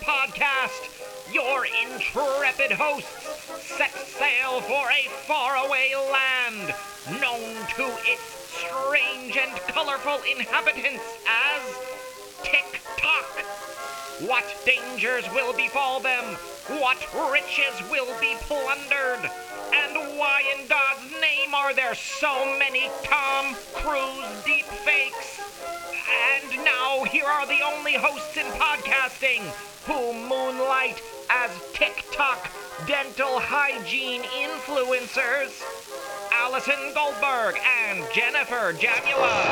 Podcast. Your intrepid hosts set sail for a faraway land known to its strange and colorful inhabitants as TikTok. What dangers will befall them? What riches will be plundered? And why in God's name are there so many Tom Cruise deepfakes? And now here are the only hosts in podcasting who moonlight as TikTok dental hygiene influencers. Allison Goldberg and Jennifer Jamula.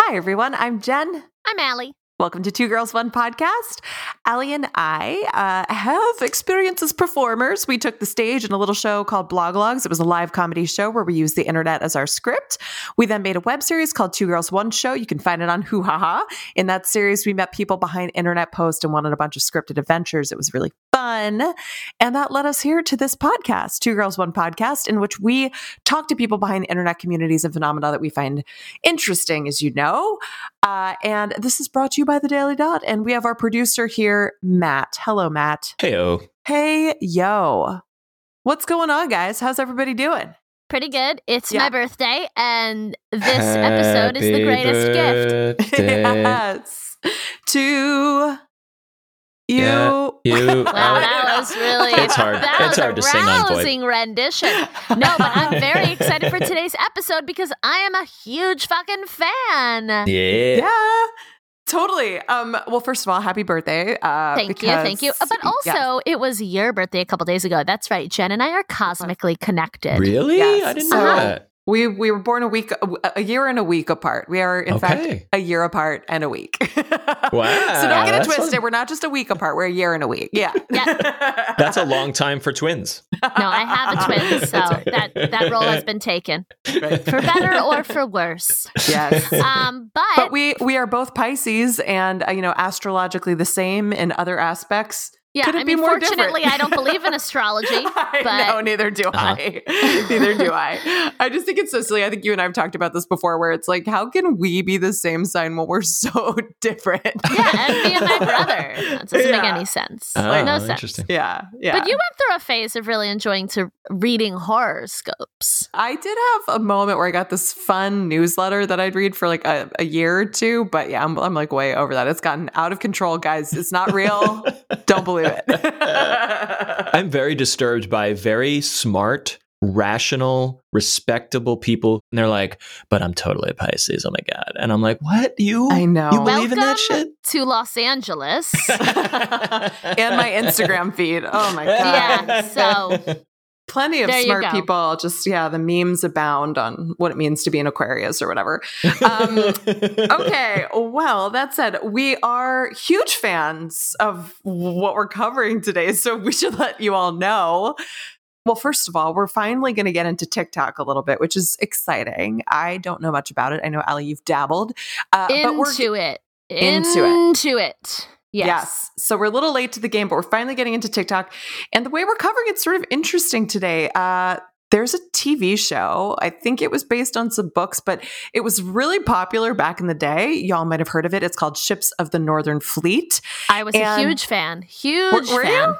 Hi, everyone. I'm Jen. I'm Allie. Welcome to Two Girls One Podcast. Allie and I uh, have experience as performers. We took the stage in a little show called Blogologues. It was a live comedy show where we used the internet as our script. We then made a web series called Two Girls One Show. You can find it on Hoo Ha Ha. In that series, we met people behind internet posts and wanted a bunch of scripted adventures. It was really fun. And that led us here to this podcast, Two Girls One Podcast, in which we talk to people behind internet communities and phenomena that we find interesting, as you know. Uh, and this is brought to you by the Daily Dot. And we have our producer here, Matt. Hello, Matt. Heyo. Hey, yo. What's going on, guys? How's everybody doing? Pretty good. It's Yeah. my birthday, and this episode is the greatest gift. gift. yes. To you. Yeah, you. Wow, that was really It's hard. That It's was hard a to sing on VoIP. rousing rendition. No, but I'm very excited for today's episode because I am a huge fucking fan. Yeah. Yeah. Totally. Um, well, first of all, happy birthday. Uh, Thank you, thank you. But also, yeah. it was your birthday a couple days ago. That's right. Jen and I are cosmically connected. Really? Yes. I didn't know Uh-huh. that. We we were born a week, a, a year and a week apart. We are, in fact, a year apart and a week. Wow, so don't get it twisted. fun. We're not just a week apart. We're a year and a week. Yeah. Yeah. That's a long time for twins. No, I have a twin, so right. that that role has been taken for better or for worse. yes. Um, but, But we we are both Pisces, and uh, you know, astrologically the same in other aspects. Yeah, could it I be mean, more fortunately, different? I don't believe in astrology. I but- know, neither do Uh-huh. I. neither do I. I just think it's so silly. I think you and I have talked about this before, where it's like, how can we be the same sign when we're so different? Yeah, and me and my brother. That doesn't make any sense. Oh, no sense. interesting. yeah, yeah. But you went through a phase of really enjoying to reading horoscopes. I did have a moment where I got this fun newsletter that I'd read for like a, a year or two, but yeah, I'm, I'm like way over that. It's gotten out of control, guys. It's not real. Don't believe it. I'm very disturbed by very smart, rational, respectable people. And they're like, but I'm totally a Pisces. Oh my God. And I'm like, what? You? I know. You believe in that shit? to Los Angeles. and my Instagram feed. Oh my god. Yeah, so- plenty of There smart people. Just yeah, the memes abound on what it means to be an Aquarius or whatever. Um, okay, well, that said, we are huge fans of what we're covering today, so we should let you all know. Well, first of all, we're finally going to get into TikTok a little bit, which is exciting. I don't know much about it. I know, Allie, you've dabbled. Uh, but we're Into it. Into it. Into it. Yes. So we're a little late to the game, but we're finally getting into TikTok. And the way we're covering it's sort of interesting today. Uh, there's a TV show. I think it was based on some books, but it was really popular back in the day. Y'all might have heard of it. It's called Ships of the Northern Fleet. I was a huge fan. Huge were you? fan.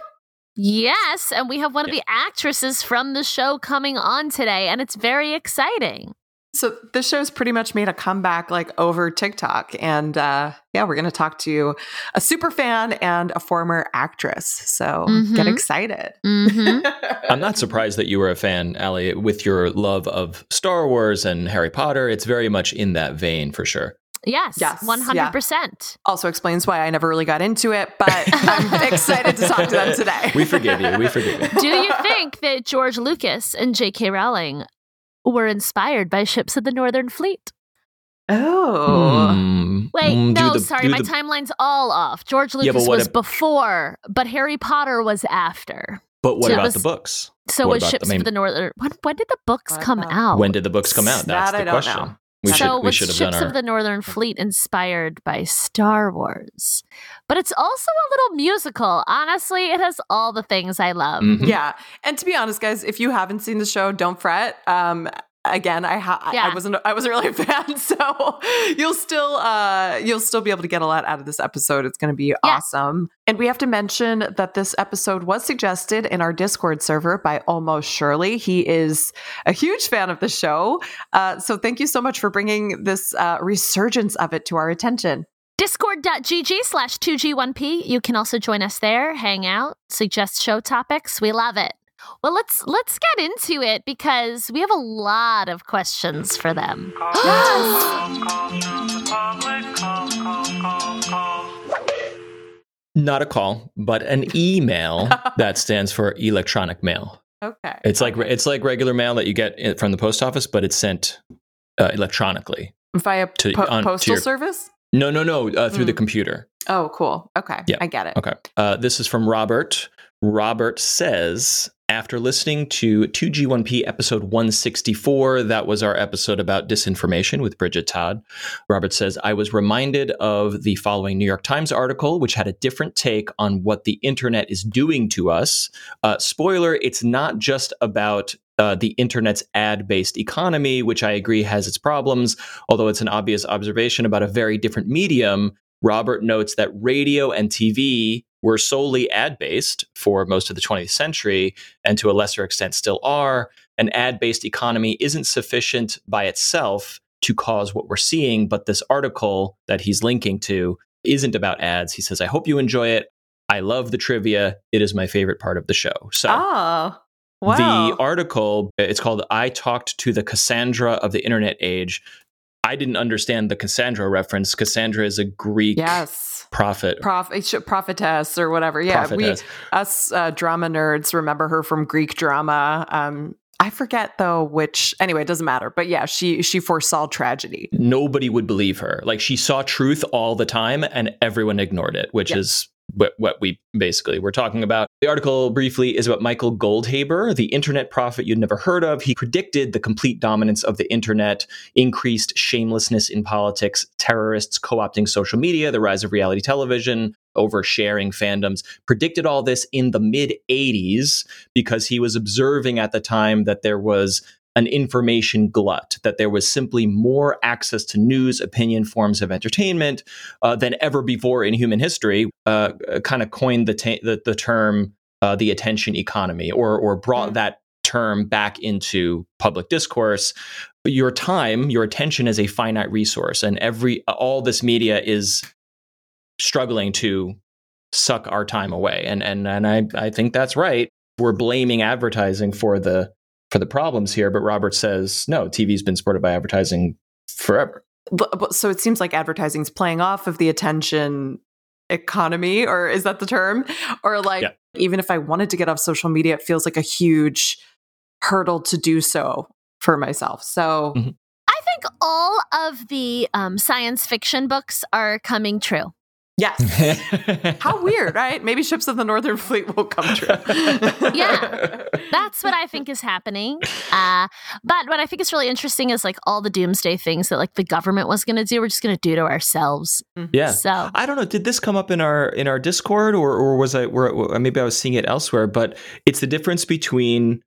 Yes, and we have one of the actresses from the show coming on today, and it's very exciting. So this show's pretty much made a comeback like over TikTok. And uh, yeah, we're going to talk to a super fan and a former actress. So get Mhm. excited. hmm I'm not surprised that you were a fan, Allie, with your love of Star Wars and Harry Potter. It's very much in that vein for sure. Yes, Yes, one hundred percent. also explains why I never really got into it, but I'm excited to talk to them today. We forgive you. We forgive you. Do you think that George Lucas and J.K. Rowling were inspired by ships of the Northern Fleet? Oh. Hmm. Wait, Mm, no, the- sorry, my the- timeline's all off. George Lucas what was if- before, but Harry Potter was after. But what So about was- the books? So What was about the ships main- of the Northern. When, when did the books What come about- out? When did the books come out? That's That I the don't question. know. We should so we was should have done ships our of the Northern Fleet inspired by Star Wars? But it's also a little musical. Honestly, it has all the things I love. Mhm. Yeah. And to be honest, guys, if you haven't seen the show, don't fret. Um, again, I, ha- I- I wasn't I wasn't really a fan, so you'll still uh you'll still be able to get a lot out of this episode. It's going to be awesome. And we have to mention that this episode was suggested in our Discord server by Almost Shirley. He is a huge fan of the show. Uh, so thank you so much for bringing this uh, resurgence of it to our attention. Discord.gg slash 2G1P. You can also join us there, hang out, suggest show topics. We love it. Well, let's let's get into it because we have a lot of questions for them. Not a call, but an email that stands for electronic mail. Okay. It's like it's like regular mail that you get from the post office, but it's sent uh, electronically. Via to- po- on- to postal your- service? No, no, no, uh, through the Mm. computer. Oh, cool. Okay. Yeah. I get it. Okay. Uh, this is from Robert. Robert says, after listening to 2G1P episode 164, that was our episode about disinformation with Bridget Todd. Robert says, I was reminded of the following New York Times article, which had a different take on what the internet is doing to us. Uh, spoiler, it's not just about uh, the internet's ad based economy, which I agree has its problems, although it's an obvious observation about a very different medium. Robert notes that radio and TV were solely ad based for most of the 20th century, and to a lesser extent still are. An ad based economy isn't sufficient by itself to cause what we're seeing, but this article that he's linking to isn't about ads. He says, I hope you enjoy it. I love the trivia. It is my favorite part of the show. So, Oh, wow. the article, it's called I Talked to the Cassandra of the Internet Age. I didn't understand the Cassandra reference. Cassandra is a Greek yes. prophet. Prof, prophetess or whatever. Yeah, prophetess. we us uh, drama nerds remember her from Greek drama. Um, I forget though which. Anyway, it doesn't matter. But yeah, she she foresaw tragedy. Nobody would believe her. Like she saw truth all the time and everyone ignored it, which is what, what we basically were talking about. The article briefly is about Michael Goldhaber, the internet prophet you'd never heard of. He predicted the complete dominance of the internet, increased shamelessness in politics, terrorists co opting social media, the rise of reality television, oversharing fandoms, predicted all this in the mid 80s because he was observing at the time that there was an information glut, that there was simply more access to news, opinion, forms of entertainment uh, than ever before in human history. Uh, kind of coined the, ta- the, the term uh, the attention economy, or or brought Mm. that term back into public discourse. Your time, your attention is a finite resource, and every all this media is struggling to suck our time away. And and and I I think that's right. We're blaming advertising for the for the problems here, but Robert says no. TV's been supported by advertising forever. But, but- so it seems like advertising's playing off of the attention economy, or is that the term? Or like, Yeah. even if I wanted to get off social media, it feels like a huge hurdle to do so for myself. So Mhm. I think all of the um, science fiction books are coming true. Yes. How weird, right? Maybe ships of the Northern Fleet will come true. Yeah. That's what I think is happening. Uh, but what I think is really interesting is like all the doomsday things that like the government was going to do, we're just going to do to ourselves. yeah. So I don't know. Did this come up in our in our Discord, or or was I? Where, maybe I was seeing it elsewhere. But it's the difference between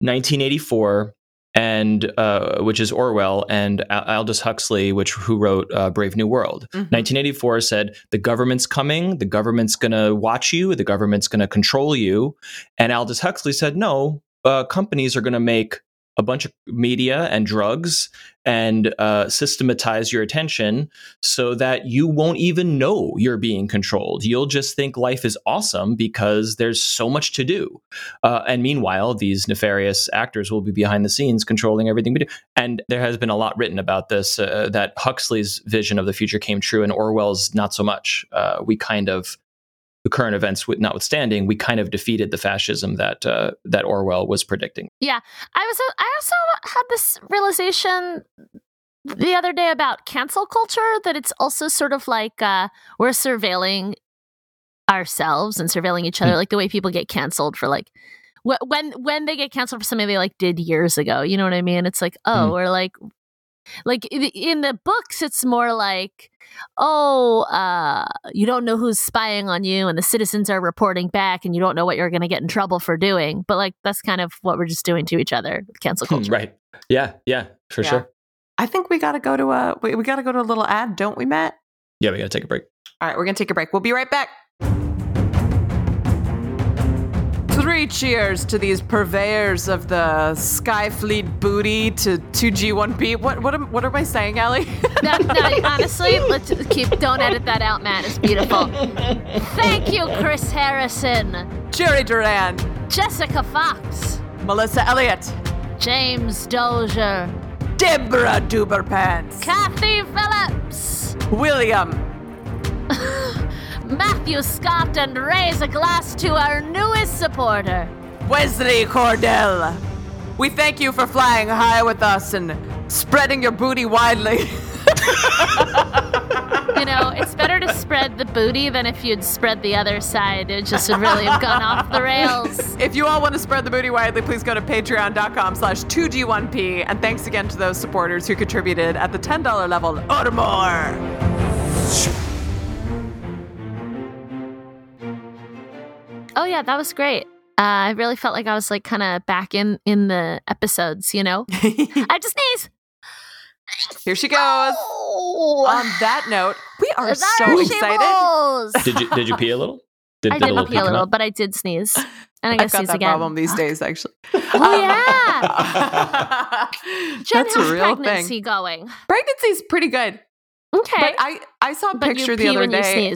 1984 and uh, which is Orwell and Aldous Huxley, which who wrote uh, Brave New World. Mhm. 1984 said the government's coming, the government's going to watch you, the government's going to control you, and Aldous Huxley said no. Uh, companies are going to make a bunch of media and drugs and uh, systematize your attention so that you won't even know you're being controlled. You'll just think life is awesome because there's so much to do. Uh, and meanwhile, these nefarious actors will be behind the scenes controlling everything we do. And there has been a lot written about this uh, that Huxley's vision of the future came true and Orwell's not so much. Uh, we kind of the current events notwithstanding, we kind of defeated the fascism that uh, that Orwell was predicting. Yeah, I was I also had this realization the other day about cancel culture that it's also sort of like uh, we're surveilling ourselves and surveilling each other, Hmm. like the way people get canceled for like wh- when when they get canceled for something they like did years ago. You know what I mean? It's like oh, Hmm. we're like like in in the books it's more like oh uh you don't know who's spying on you and the citizens are reporting back and you don't know what you're going to get in trouble for doing but like that's kind of what we're just doing to each other with cancel culture right. Yeah. Yeah. For Yeah. sure. I think we got to go to a we, we got to go to a little ad, don't we, Matt? Yeah. We got to take a break. All right, we're going to take a break. We'll be right back. Three cheers to these purveyors of the Skyfleet booty to 2G1B. What what am, what am I saying, Allie? no, no, honestly let's keep don't edit that out matt. It's beautiful. Thank you chris harrison. Jerry Duran, jessica fox. Melissa Elliott, james dozier Deborah Duberpants, kathy phillips. William, matthew scott and raise a glass to our newest supporter Wesley Cordell. We thank you for flying high with us and spreading your booty widely. you know, it's better to spread the booty than if you'd spread the other side. It just would really have gone off the rails. If you all want to spread the booty widely, please go to patreon.com slash 2G1P. And thanks again to those supporters who contributed at the $10 level or more. Oh yeah, that was great. Uh, I really felt like I was like kind of back in in the episodes. You know, I just sneeze. Here she goes. Oh, On that note, we are there so excited. goes. Did you did you pee a little? Did, I did did not pee a little, out? but I did sneeze, and I'm gonna I've got sneeze that again. problem these days, actually. Oh yeah, yeah. Jen, That's a real pregnancy thing. going? Pregnancy's pretty good. Okay, But I, I saw a But picture you the other when you day.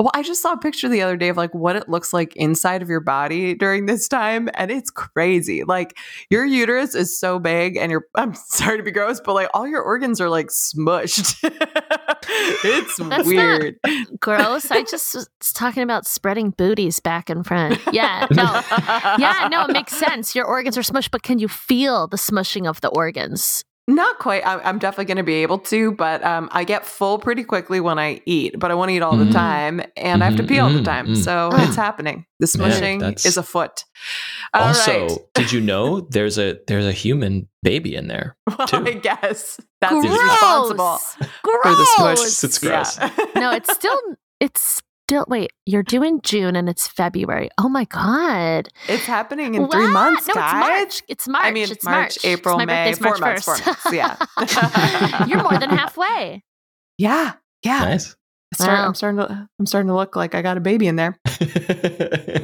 Well, I just saw a picture the other day of like what it looks like inside of your body during this time, and it's crazy. Like your uterus is so big, and your I'm sorry to be gross, but like all your organs are like smushed. it's not- weird. Gross. I just was talking about spreading booties back and front. Yeah, no. Yeah, no, it makes sense. Your organs are smushed, but can you feel the smushing of the organs? Not quite. I, I'm definitely going to be able to, but um, I get full pretty quickly when I eat. But I want to eat all Mhm. the time, and I have to Mhm, pee all the mhm, time. mhm. So Ah. it's happening. The smushing that's- is afoot. All also, right. did you know there's a there's a human baby in there? Well, too. I guess that's Gross. who's responsible Gross. for the smush. It's gross. Yeah. no, it's still it's still wait, you're doing June and it's February. Oh my god. it's happening in three months, no, guys. It's March. It's March. I mean, it's March, March. April, My May, birthday's four months, four months. Yeah. You're more than halfway. yeah, yeah. Nice. I start- Wow. I'm starting to. I'm starting to look like I got a baby in there.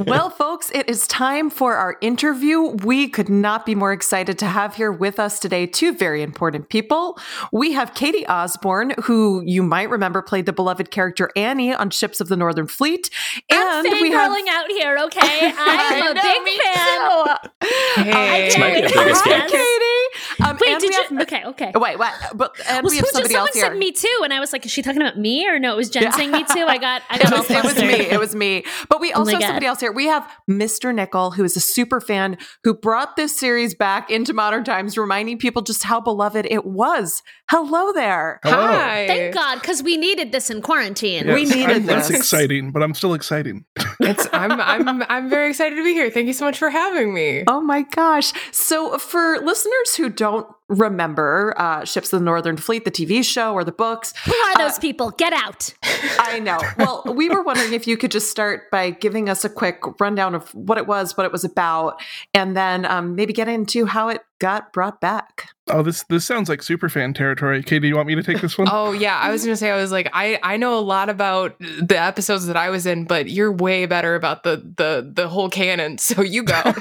Well, folks, it is time for our interview. We could not be more excited to have here with us today two very important people. We have Katie Osborne, who you might remember played the beloved character Annie on Ships of the Northern Fleet, I'm and we have out here, okay? I'm I a know, big me fan. Hey. This might be a Wait, big Katie. Um, Wait, did you? have, Okay, okay. Wait, what? But and Well, we have so- somebody someone else here. said me too, and I was like, "Is she talking about me or no?" It was Jen Yeah. saying me too. I got, I It got all was, it was me. It was me. But we Oh also my have God. somebody else here. We have Mr. Nickel, who is a super fan who brought this series back into modern times, reminding people just how beloved it was. Hello there. Hi. Thank God, because we needed this in quarantine. We needed I'm less this. exciting, but I'm still exciting. It's I'm I'm I'm very excited to be here. Thank you so much for having me. Oh my gosh. So, for listeners who don't remember uh, Ships of the Northern Fleet, the TV show or the books, Who are those people? Get out. I know. Well, we were wondering if you could just start by giving us a quick rundown of what it was, what it was about, and then um, maybe get into how it got brought back. Oh, this this sounds like super fan territory. Katie, do you want me to take this one? Oh yeah, I was gonna say I was like I I know a lot about the episodes that I was in, but you're way better about the the the whole canon. So you go.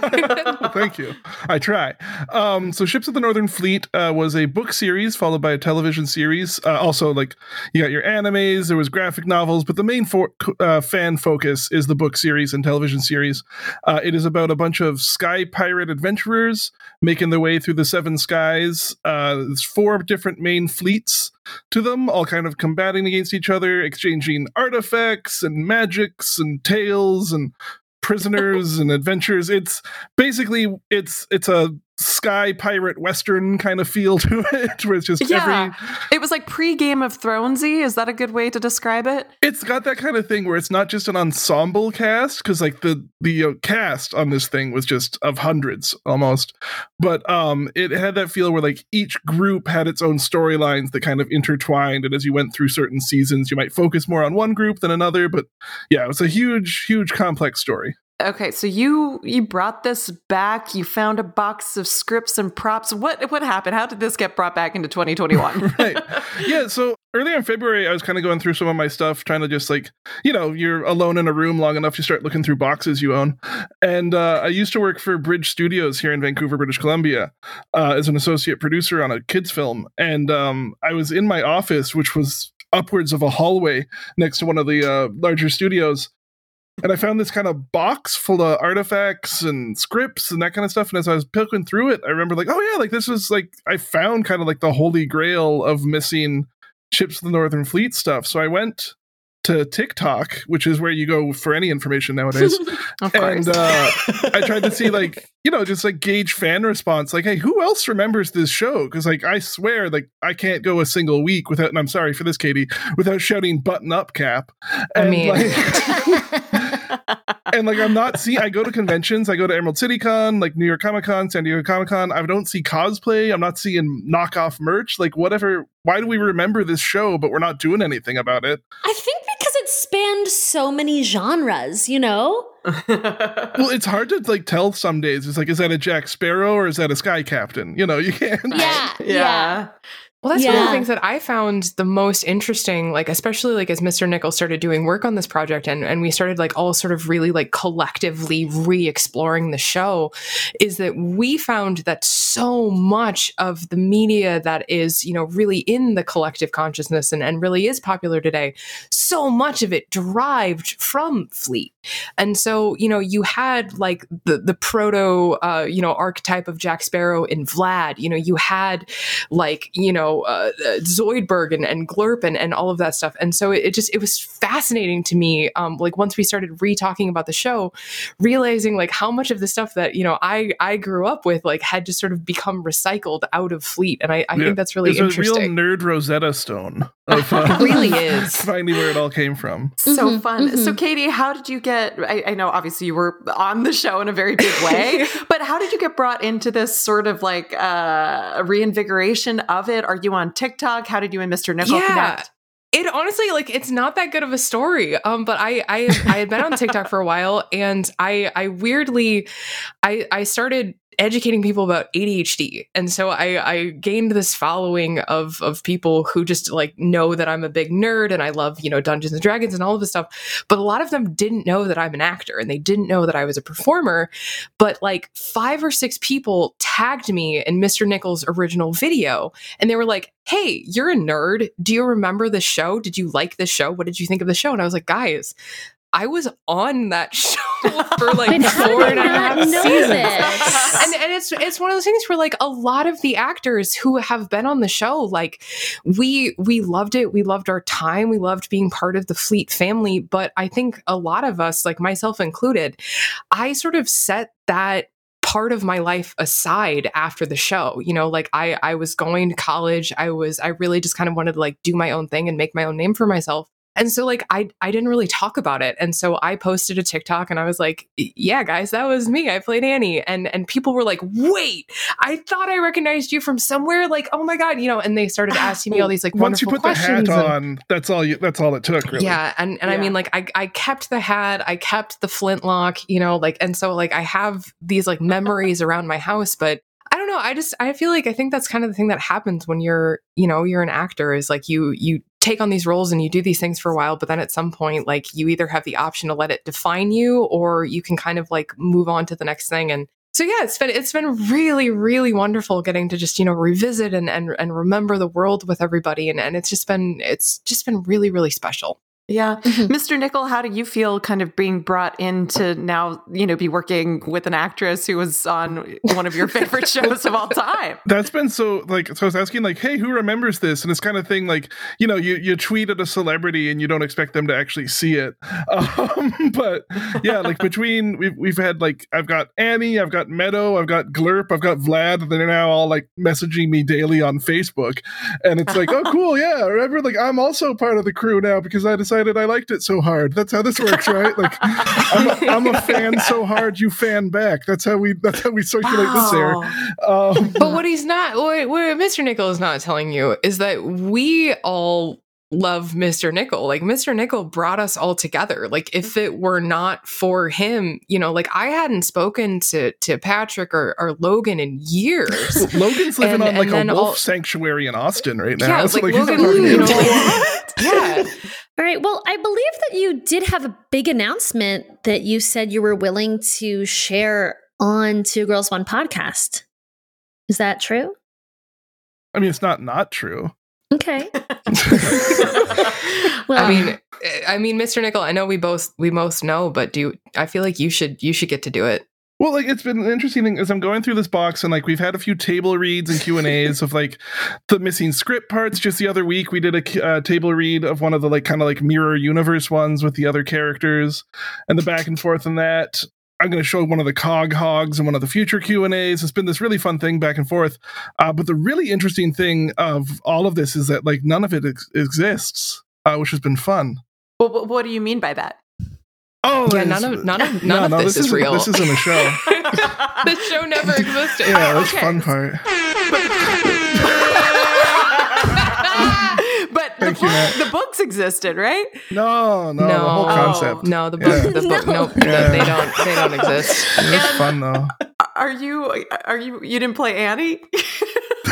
Thank you. I try. Um, so, Ships of the Northern Fleet uh, was a book series followed by a television series. Uh, also, like you got your animes, there was graphic novels, but the main for, uh, fan focus is the book series and television series. Uh, it is about a bunch of sky pirate adventurers making their way through the seven skies. Uh, there's four different main fleets to them, all kind of combating against each other, exchanging artifacts and magics and tales and prisoners and adventures. It's basically it's it's a sky pirate western kind of feel to it, where it's just Yeah. every. It was like pre Game of Thronesy. Is that a good way to describe it? It's got that kind of thing where it's not just an ensemble cast because like the the uh, cast on this thing was just of hundreds almost, but um it had that feel where like each group had its own storylines that kind of intertwined, and as you went through certain seasons, you might focus more on one group than another. But yeah, it was a huge, huge, complex story. Okay, so you you brought this back. You found a box of scripts and props. What what happened? How did this get brought back into 2021? right. Yeah. So earlier in February, I was kind of going through some of my stuff, trying to just like, you know, you're alone in a room long enough, you start looking through boxes you own. And uh, I used to work for Bridge Studios here in Vancouver, British Columbia, uh, as an associate producer on a kids' film. And um, I was in my office, which was upwards of a hallway next to one of the uh, larger studios. And I found this kind of box full of artifacts and scripts and that kind of stuff. And as I was poking through it, I remember like, oh yeah, like this is like I found kind of like the holy grail of missing ships of the Northern Fleet stuff. So I went to TikTok, which is where you go for any information nowadays. and uh, I tried to see like, you know, just like gauge fan response. Like, hey, who else remembers this show? Because like I swear, like I can't go a single week without and I'm sorry for this, Katie, without shouting button up cap. I mean- like, and like I'm not seeing. I go to conventions. I go to Emerald City Con, like New York Comic Con, San Diego Comic Con. I don't see cosplay. I'm not seeing knockoff merch. Like whatever. Why do we remember this show, but we're not doing anything about it? I think because it spanned so many genres, you know? Well, it's hard to like tell some days. It's like, is that a Jack Sparrow or is that a Sky Captain? You know, you can't. Yeah. yeah. Well, that's one of the things that I found the most interesting, like especially like as Mr. Nichols started doing work on this project and, and we started like all sort of really like collectively re-exploring the show, is that we found that so much of the media that is, you know, really in the collective consciousness and, and really is popular today, so much of it derived from Fleet. And so, you know, you had like the the proto uh, you know, archetype of Jack Sparrow in Vlad, you know, you had like you know uh, uh, Zoidberg and, and Glurp and, and all of that stuff. And so it, it just it was fascinating to me. Um, like once we started re talking about the show, realizing like how much of the stuff that you know I I grew up with like had just sort of become recycled out of Fleet, and I, I Yeah. think that's really it's a real nerd Rosetta Stone. Of, uh, It really is. finding where it all came from. So Mhm, fun. So, mhm. Katie, how did you get? I, I know obviously you were on the show in a very big way, but how did you get brought into this sort of like uh, reinvigoration of it? Are you on TikTok? How did you and Mr. Nickel Yeah. connect? it honestly like it's not that good of a story um but i i i had been on tiktok for a while and i i weirdly i i started educating people about ADHD. And so I, I gained this following of of people who just like know that I'm a big nerd and I love, you know, Dungeons and Dragons and all of this stuff. But a lot of them didn't know that I'm an actor and they didn't know that I was a performer. But like five or six people tagged me in Mr. Nickel's original video and they were like, Hey, you're a nerd. Do you remember the show? Did you like the show? What did you think of the show? And I was like, guys, I was on that show for like four and a half seasons. and, and it's it's one of those things where like a lot of the actors who have been on the show like we we loved it. We loved our time. We loved being part of the fleet family. But i think a lot of us like myself included i sort of set that part of my life aside after the show. You know like i i was going to college. I was i really just kind of wanted to like do my own thing and make my own name for myself and so like I I didn't really talk about it. And so I posted a TikTok and I was like, yeah, guys, that was me. I played Annie. And and people were like, wait, I thought I recognized you from somewhere. Like, oh my God, you know, and they started asking me all these like Once you put the hat and- on, that's all you. That's all it took. Really. yeah, and and I mean, like I I kept the hat, I kept the flintlock, you know, like and so like I have these like memories around my house, but I don't know. I just I feel like I think that's kind of the thing that happens when you're you know you're an actor is like you you take on these roles and you do these things for a while, but then at some point like you either have the option to let it define you or you can kind of like move on to the next thing and. So yeah, it's been it's been really really wonderful getting to just you know revisit and and, and remember the world with everybody and and it's just been it's just been really really special. Yeah. Mr. Nickel, how do you feel kind of being brought in to now, you know, be working with an actress who was on one of your favorite shows of all time? That's been so like so I was asking like, hey, who remembers this? And it's kind of thing like, you know, you you tweet at a celebrity and you don't expect them to actually see it. Um, but yeah, like between we've we've had like I've got Annie, I've got Meadow, I've got Glurp, I've got Vlad. And they're now all like messaging me daily on Facebook, and it's like, oh, cool, yeah. Remember, like I'm also part of the crew now because I decided I liked it so hard. That's how this works, right? Like I'm a, I'm a fan so hard, you fan back. That's how we that's how we circulate this air. Um, But what he's not, what, what Mr. Nickel is not telling you is that we all love Mr. Nickel. Like Mr. Nickel brought us all together. Like if mm-hmm. it were not for him, you know, like I hadn't spoken to to Patrick or, or Logan in years. Logan's living And- on like a wolf all- sanctuary in Austin right now. Yeah, So, like, he's Logan, you know, talking to yeah. All right. Well, I believe that you did have a big announcement that you said you were willing to share on Two Girls One podcast. Is that true? I mean, it's not not true. Okay. well, I mean, I mean, Mr. Nickel, I know we both we most know, but do you, I feel like you should you should get to do it. Well, like it's been an interesting thing as I'm going through this box and like we've had a few table reads and Q and A's of like the missing script parts. Just the other week, we did a uh, table read of one of the like kind of like mirror universe ones with the other characters and the back and forth on that. I'm going to show one of the cog hogs and one of the future Q and A's. It's been this really fun thing back and forth. Uh, but the really interesting thing of all of this is that like none of it ex- exists, uh, which has been fun. Well, what, what do you mean by that? Oh, Yeah, none of- none of- none of this is isn't- real. This isn't a show. the show never existed. Yeah, that's Okay. fun part. But the, you, book- Matt. the books existed, right? No, no, no. the whole No. concept. No, the book, Yeah. the book, No. nope, no, they don't, they don't exist. It was fun though. Are you? Are you? You didn't play Annie?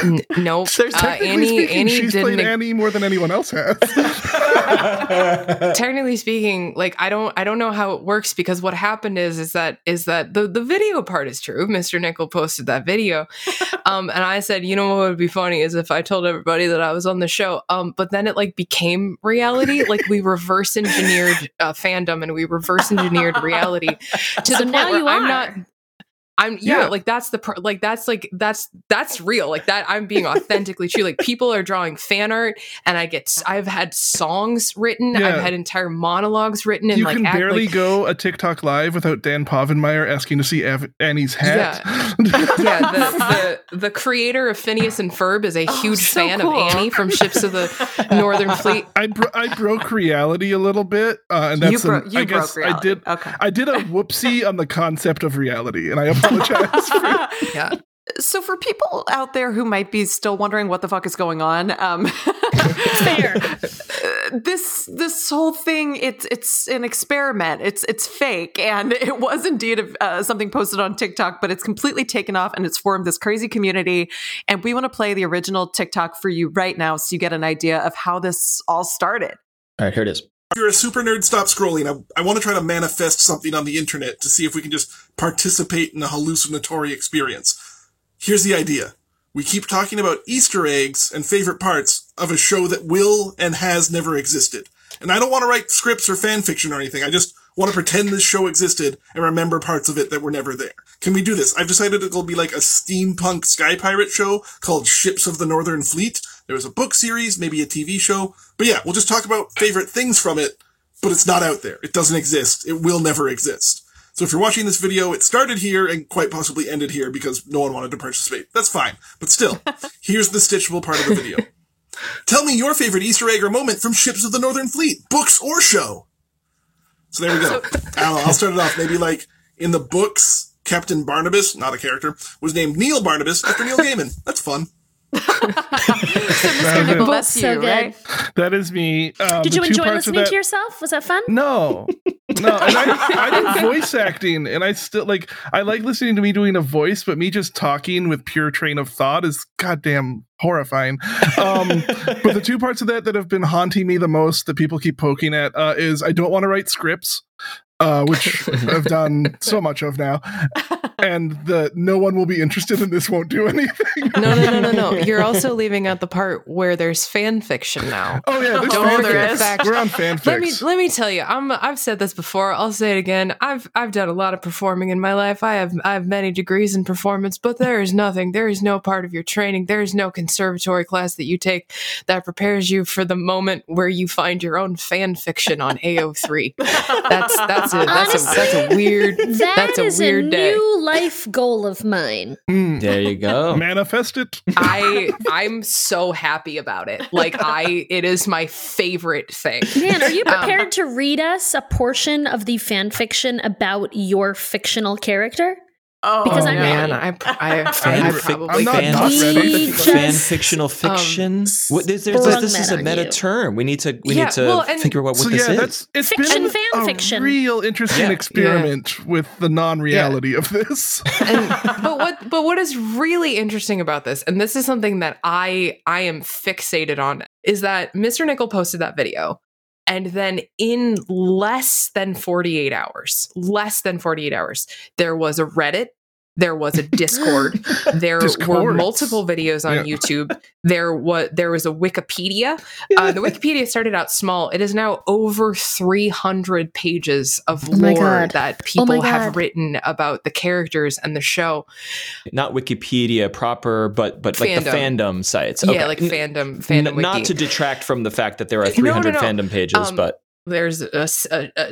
N- nope. There's Uh, Technically Annie, speaking, Annie she's didn't. played Annie more than anyone else has. technically speaking, like I don't, I don't know how it works because what happened is, is that, is that the the video part is true. Mr. Nickel posted that video, um, and I said, you know what would be funny is if I told everybody that I was on the show. Um, but then it like became reality. Like we reverse engineered uh, fandom and we reverse engineered reality to So the point now where you I'm are. not. I'm yeah, Yeah. like that's the pr- like that's like that's that's real like that I'm being authentically true like people are drawing fan art and I get I've had songs written Yeah. I've had entire monologues written and you like can act, barely like, go a TikTok live without Dan Povenmire asking to see Av- Annie's hat. yeah the, the the creator of Phineas and Ferb is a Oh, huge so fan cool. of Annie from Ships of the Northern Fleet I bro- I broke reality a little bit, uh, and that's you bro- an- you I guess reality. I did. Okay. I did a whoopsie on the concept of reality, and I apologize. for yeah So, for people out there who might be still wondering what the fuck is going on, um, Fair. this this whole thing it's it's an experiment. It's it's fake, and it was indeed uh, something posted on TikTok, but it's completely taken off, and it's formed this crazy community. And we want to play the original TikTok for you right now, so you get an idea of how this all started. All right, here it is. If you're a super nerd, stop scrolling. I, I want to try to manifest something on the internet to see if we can just participate in a hallucinatory experience. Here's the idea. We keep talking about Easter eggs and favorite parts of a show that will and has never existed. And I don't want to write scripts or fan fiction or anything. I just want to pretend this show existed and remember parts of it that were never there. Can we do this? I've decided it'll be like a steampunk sky pirate show called Ships of the Northern Fleet. There was a book series, maybe a TV show. But yeah, we'll just talk about favorite things from it, but it's not out there. It doesn't exist. It will never exist. So if you're watching this video, it started here and quite possibly ended here because no one wanted to participate. That's fine. But still, here's the stitchable part of the video. Tell me your favorite Easter egg or moment from Ships of the Northern Fleet, books or show. So there we go. I don't know, I'll start it off. Maybe like in the books, Captain Barnabas, not a character, was named Neil Barnabas after Neil Gaiman. That's fun. Mr. Nickel, that's So you, good. right? that is me. Um, Did you enjoy listening that- to yourself? Was that fun? No, no, and I, I do voice acting, and I still like. I like listening to me doing a voice, but me just talking with pure train of thought is goddamn horrifying. Um, but the two parts of that that have been haunting me the most, that people keep poking at, uh, is I don't want to write scripts. Uh, which I've done so much of now, and the no one will be interested in this won't do anything. No, no, no, no, no. You're also leaving out the part where there's fan fiction now. Oh yeah, there's Don't forget fanfics. the fact- We're on fanfics. Let me let me tell you, I'm I've said this before. I'll say it again. I've I've done a lot of performing in my life. I have I have many degrees in performance, but there is nothing. There is no part of your training. There is no conservatory class that you take that prepares you for the moment where you find your own fan fiction on AO3. That's that's a that's a that's a weird That that's a is weird day. new life goal of mine. Mm. There you go. manifest it. I I'm so happy about it. Like I it is my favorite thing. Man, are you Um, prepared to read us a portion of the fan fiction about your fictional character? Oh, Because I'm man, ready. I, I, I, Fan I fic- probably I'm not can. not ready. Fan fictional fiction. um, what, there's, there's, sprung this is a meta you. term. We need to we Yeah, need to well, and- think about what so this yeah, is. that's it's Fiction, been fan a fiction. real interesting Yeah. experiment with the non-reality of this. and, but what but what is really interesting about this and this is something that i i am fixated on is that mr nickel posted that video and then in less than 48 hours less than 48 hours there was a reddit there was a discord there were multiple videos on Yeah. youtube there was there was a wikipedia uh, the wikipedia started out small it is now over 300 pages of Oh lore God. that Oh people have written about the characters and the show not Wikipedia proper, but but like the Fandom. fandom sites. Yeah, like fandom, fandom. N- not to detract from the fact that there are No, 300 no, no. fandom pages, Um, but there's a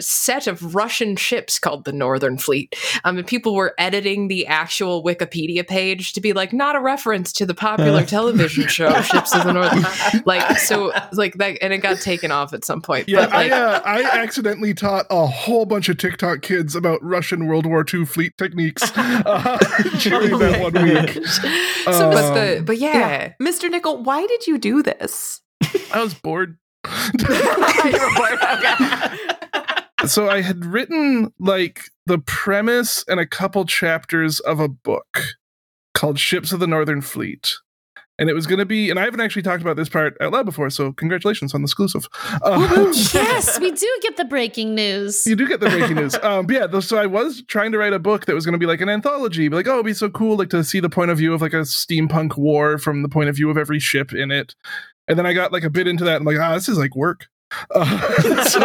set of Russian ships called the Northern Fleet. Um, and people were editing the actual Wikipedia page to be like not a reference to the popular Uh. television show Ships of the North. Like so, like that, and it got taken off at some point. Yeah, but like, I, uh, I accidentally taught a whole bunch of TikTok kids about Russian World War II fleet techniques uh, during that one week. so, but Um, the but yeah, yeah. Mr. Nickel, why did you do this? I was bored. You were bored, okay. so I had written like the premise and a couple chapters of a book called Ships of the Northern Fleet. And it was going to be, and I haven't actually talked about this part out loud before, so congratulations on the exclusive. Uh, yes, we do get the breaking news. you do get the breaking news. Um, but yeah, so I was trying to write a book that was going to be like an anthology, like, oh, it'd be so cool, like to see the point of view of like a steampunk war from the point of view of every ship in it. And then I got like a bit into that. and like, ah, this is like work. Uh, so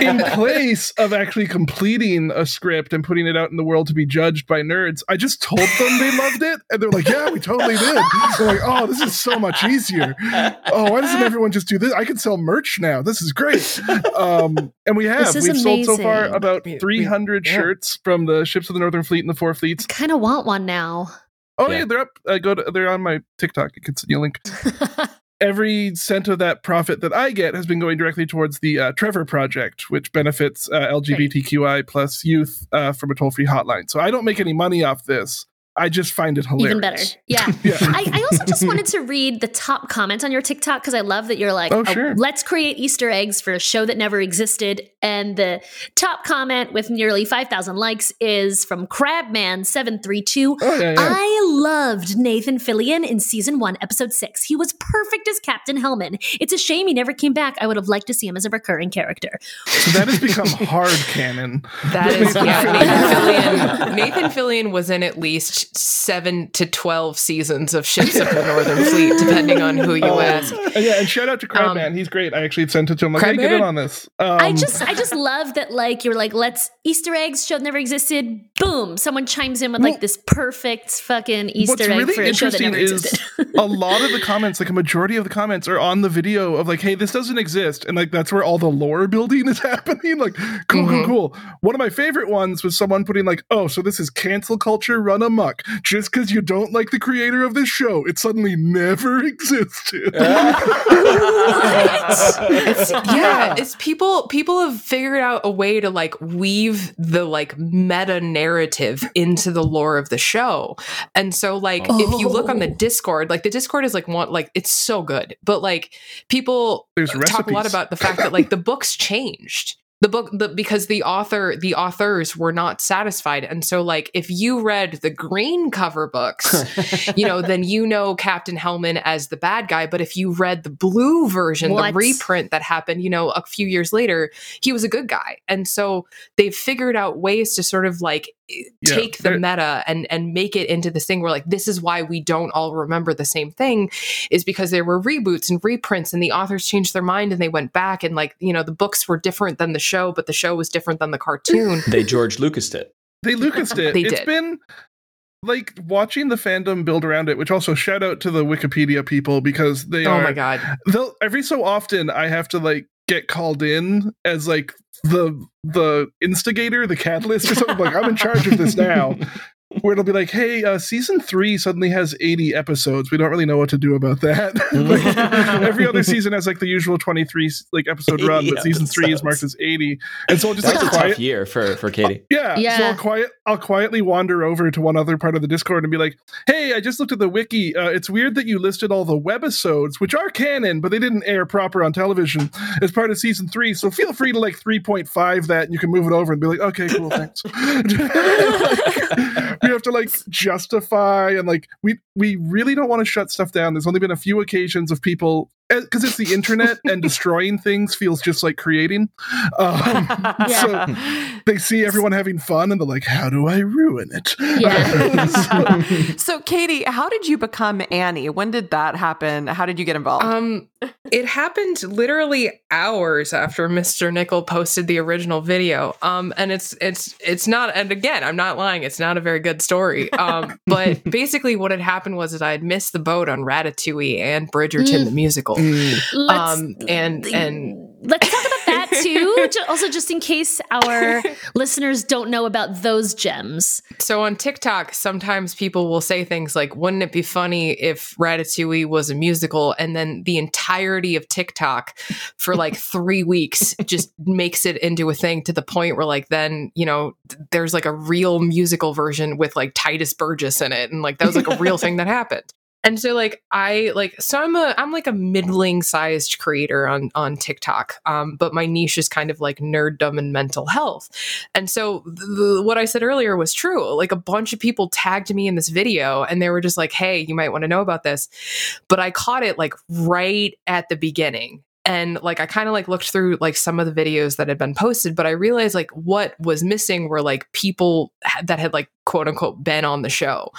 in place of actually completing a script and putting it out in the world to be judged by nerds, I just told them they loved it, and they're like, "Yeah, we totally did." They're like, "Oh, this is so much easier. Oh, why doesn't everyone just do this? I can sell merch now. This is great." Um, and we have we've sold so far about We- we- 300 yeah. shirts from the ships of the Northern Fleet and the Four Fleets. kind of want one now. Oh Yeah. yeah, they're up. I go to they're on my TikTok. I can send you a link. Every cent of that profit that I get has been going directly towards the uh, Trevor Project, which benefits uh, LGBTQI plus youth uh, from a toll free hotline. So I don't make any money off this. I just find it hilarious. Even better. Yeah. Yeah. I, I also just wanted to read the top comment on your TikTok because I love that you're like, Oh, uh, sure. let's create Easter eggs for a show that never existed. And the top comment with nearly 5,000 likes is from Crabman732. Oh yeah, yeah. I loved Nathan Fillion in season one, episode six. He was perfect as Captain Hellman. It's a shame he never came back. I would have liked to see him as a recurring character. so that has become hard canon. That is, yeah. Nathan Fillion, Nathan Fillion was in at least seven to twelve seasons of Ships of the Northern Fleet, depending on who you Um, ask. yeah, and shout out to Crabman. Um, He's great. I actually sent it to him. Like, hey, get in Crabman? on this. Um, I just I just love that like you're like let's Easter eggs show that never existed. Boom! Someone chimes in with Well, like this perfect fucking Easter What's egg really for a show that interesting never is existed. a lot of the comments, like a majority of the comments, are on the video of like, "Hey, this doesn't exist," and like that's where all the lore building is happening. Like, cool, Mhm. cool, cool. One of my favorite ones was someone putting like, "Oh, so this is cancel culture run amok. Just because you don't like the creator of this show, it suddenly never existed." It's, yeah, it's people people have figured out a way to like weave the like meta narrative into the lore of the show. And so like if you look on the Oh. Discord, like the Discord is like one like it's so good. But like people There's talk a lot about the fact that like the books changed. The book the, because the author the authors were not satisfied. And so like if you read the green cover books you know then you know captain hellman as the bad guy. But if you read the blue version What? the reprint that happened you know a few years later he was a good guy. And so they've figured out ways to sort of like Yeah, take the meta and and make it into this thing where like this is why we don't all remember the same thing is because there were reboots and reprints and the authors changed their mind and they went back and like you know the books were different than the show but the show was different than the cartoon They George Lucas it. They Lucased it. They It's did. been like watching the fandom build around it, which also shout out to the Wikipedia people because they oh are my god they'll every so often I have to like get called in as like the the instigator, the catalyst or something. like I'm in charge of this now. Where it'll be like, hey, uh, season three suddenly has 80 episodes. We don't really know what to do about that. Like, every other season has like the usual 23 like episode run, 80 but season three is marked as 80. And so I'll just That's like a quiet, tough year for for Katie. yeah. So Yeah. I'll quiet I'll quietly wander over to one other part of the Discord and be like, "Hey, I just looked at the wiki. Uh, it's weird that you listed all the webisodes, which are canon, but they didn't air proper on television as part of season 3. So feel free to like 3.5 that and you can move it over and be like, "Okay, cool, thanks." we have to like justify and like we we really don't want to shut stuff down. There's only been a few occasions of people because it's the internet and destroying things feels just like creating. Um, So they see everyone having fun and they're like, how do I ruin it? Yeah. so, Katie, how did you become Annie? When did that happen? How did you get involved? Um, it happened literally hours after Mr. Nickel posted the original video. Um, and it's it's it's not. And again, I'm not lying. It's not a very good story. Um, but basically, what had happened was that I had missed the boat on Ratatouille and Bridgerton Mm. the musical. Let's, Um, and and let's talk about that too. Also, just in case our listeners don't know about those gems. So on TikTok, sometimes people will say things like, wouldn't it be funny if Ratatouille was a musical? And then the entirety of TikTok for like three weeks just makes it into a thing to the point where, like, then, you know, there's like a real musical version with like Tituss Burgess in it. And like, that was like a real thing that happened. And so like I like so I'm a I'm like a middling sized creator on on TikTok. Um but my niche is kind of like nerddom and mental health. And so th- th- what I said earlier was true. Like a bunch of people tagged me in this video and they were just like, "Hey, you might want to know about this." But I caught it like right at the beginning. And like I kind of like looked through like some of the videos that had been posted, but I realized like what was missing were like people ha- that had like quote unquote been on the show.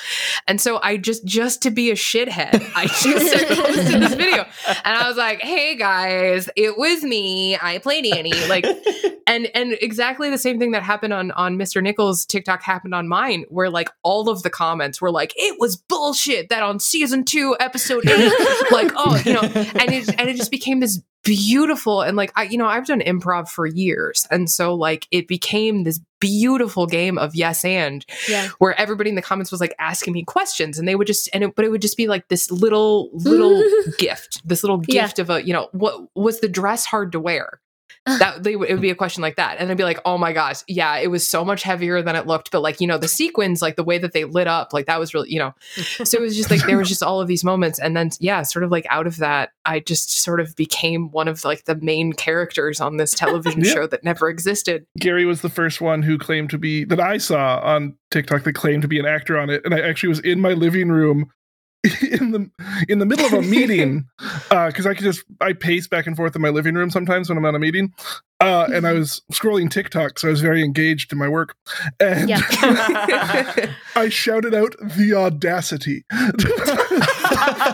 And so I just just to be a shithead, I just posted this video. And I was like, "Hey guys, it was me. I played Annie." Like and and exactly the same thing that happened on on Mr. Nickel's TikTok happened on mine where like all of the comments were like it was bullshit that on season 2 episode 8 like oh you know and it and it just became this beautiful and like I you know I've done improv for years and so like it became this beautiful game of yes and Yeah. where everybody in the comments was like asking me questions and they would just and it, but it would just be like this little little gift this little Yeah. gift of a you know what was the dress hard to wear that they would it would be a question like that. And i'd be like oh my gosh yeah it was so much heavier than it looked. But like you know the sequins like the way that they lit up like that was really you know. So it was just like there was just all of these moments. And then yeah sort of like out of that i just sort of became one of like the main characters on this television Yeah. show that never existed. Gary was the first one who claimed to be that I saw on TikTok that claimed to be an actor on it, and I actually was in my living room in the in the middle of a meeting because I could just I pace back and forth in my living room sometimes when I'm on a meeting, uh, and I was scrolling TikTok, so I was very engaged in my work, and Yeah. I shouted out the audacity.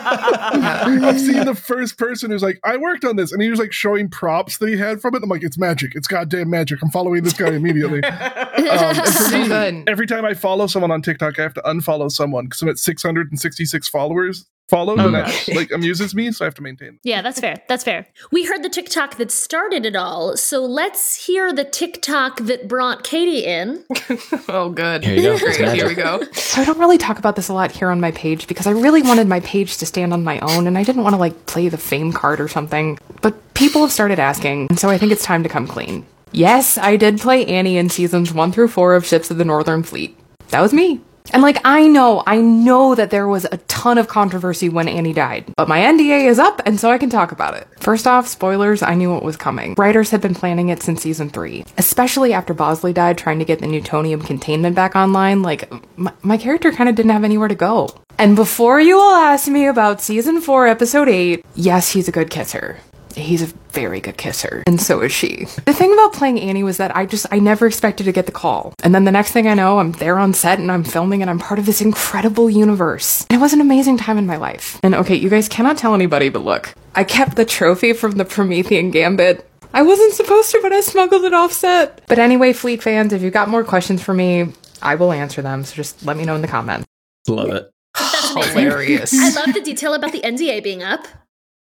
I've seen the first person who's like, I worked on this, and he was like showing props that he had from it. I'm like, it's magic. It's goddamn magic. I'm following this guy immediately. Um, so me, every time I follow someone on TikTok, I have to unfollow someone because I'm at 666 followers followed, Oh, and that like amuses me, so I have to maintain. Yeah, that's fair. That's fair. We heard the TikTok that started it all. So let's hear the TikTok that brought Katie in. oh good Here you go. Great, here we go So I don't really talk about this a lot here on my page because I really wanted my page to stand on my own and I didn't want to like play the fame card or something. But people have started asking, and so I think it's time to come clean. Yes, I did play Annie in seasons 1 through 4 of Ships of the Northern Fleet. That was me. And like, I know, I know that there was a ton of controversy when Annie died, but my NDA is up, and so I can talk about it. First off, spoilers, I knew what was coming. Writers had been planning it since season three, especially after Bosley died, trying to get the Newtonium containment back online. Like, my, my character kind of didn't have anywhere to go. And before you all ask me about season four, episode eight, yes, he's a good kisser. He's a very good kisser, and so is she. The thing about playing Annie was that I just, I never expected to get the call. And then the next thing I know, I'm there on set and I'm filming and I'm part of this incredible universe. And it was an amazing time in my life. And okay, you guys cannot tell anybody, but look, I kept the trophy from the Promethean Gambit. I wasn't supposed to, but I smuggled it off set. But anyway, Fleet fans, if you've got more questions for me, I will answer them. So just let me know in the comments. Love it. That's amazing. Hilarious. I love the detail about the NDA being up.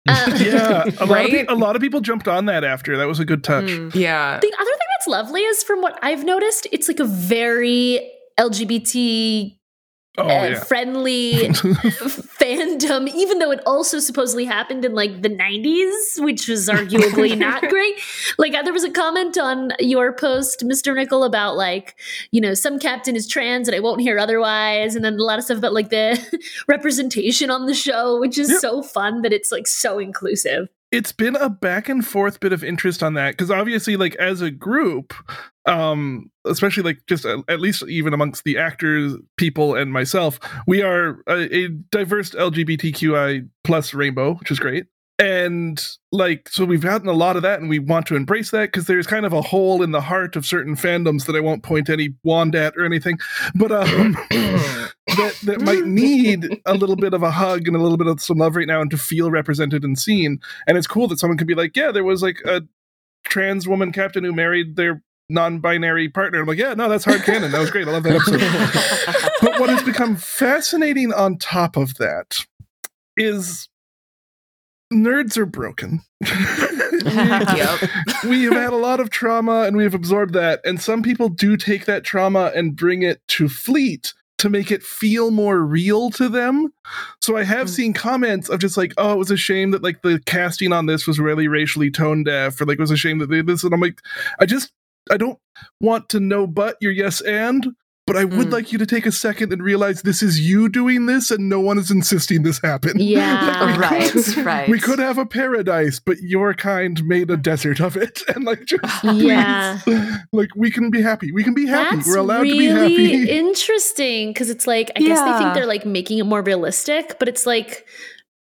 Uh, Yeah, a lot, of Right? pe- a lot of people jumped on that after. That was a good touch. Yeah. The other thing that's lovely is from what I've noticed, it's like a very LGBT Oh, uh, yeah. friendly fandom, even though it also supposedly happened in like the 90s, which was arguably not great. Like, uh, there was a comment on your post, Mr. Nickel, about like, you know, some captain is trans and I won't hear otherwise. And then a lot of stuff about like the representation on the show, which is Yep. so fun that it's like so inclusive. It's been a back and forth bit of interest on that because obviously like as a group um especially like just at, at least even amongst the actors people and myself we are a, a diverse lgbtqi plus rainbow which is great and like so we've gotten a lot of that and we want to embrace that because there's kind of a hole in the heart of certain fandoms that i won't point any wand at or anything. But um that that might need a little bit of a hug and a little bit of some love right now and to feel represented and seen. And it's cool that someone can be like yeah there was like a trans woman captain who married their non-binary partner. I'm like yeah no that's hard canon. That was great. I love that episode. But what has become fascinating on top of that is nerds are broken. We have had a lot of trauma and we have absorbed that. And some people do take that trauma and bring it to fleet to make it feel more real to them. So i have mm. seen comments of just like oh it was a shame that like the casting on this was really racially tone deaf or like it was a shame that they this and i'm like i just i don't want to know but your yes and but I would Mm. like you to take a second and realize this is you doing this and no one is insisting this happen. Yeah. Like, we right, could- right. we could have a paradise, but your kind made a desert of it. And like, just Yeah. please, like we can be happy. We can be happy. That's We're allowed really to be happy. interesting because it's like I guess they think they're like making it more realistic, but it's like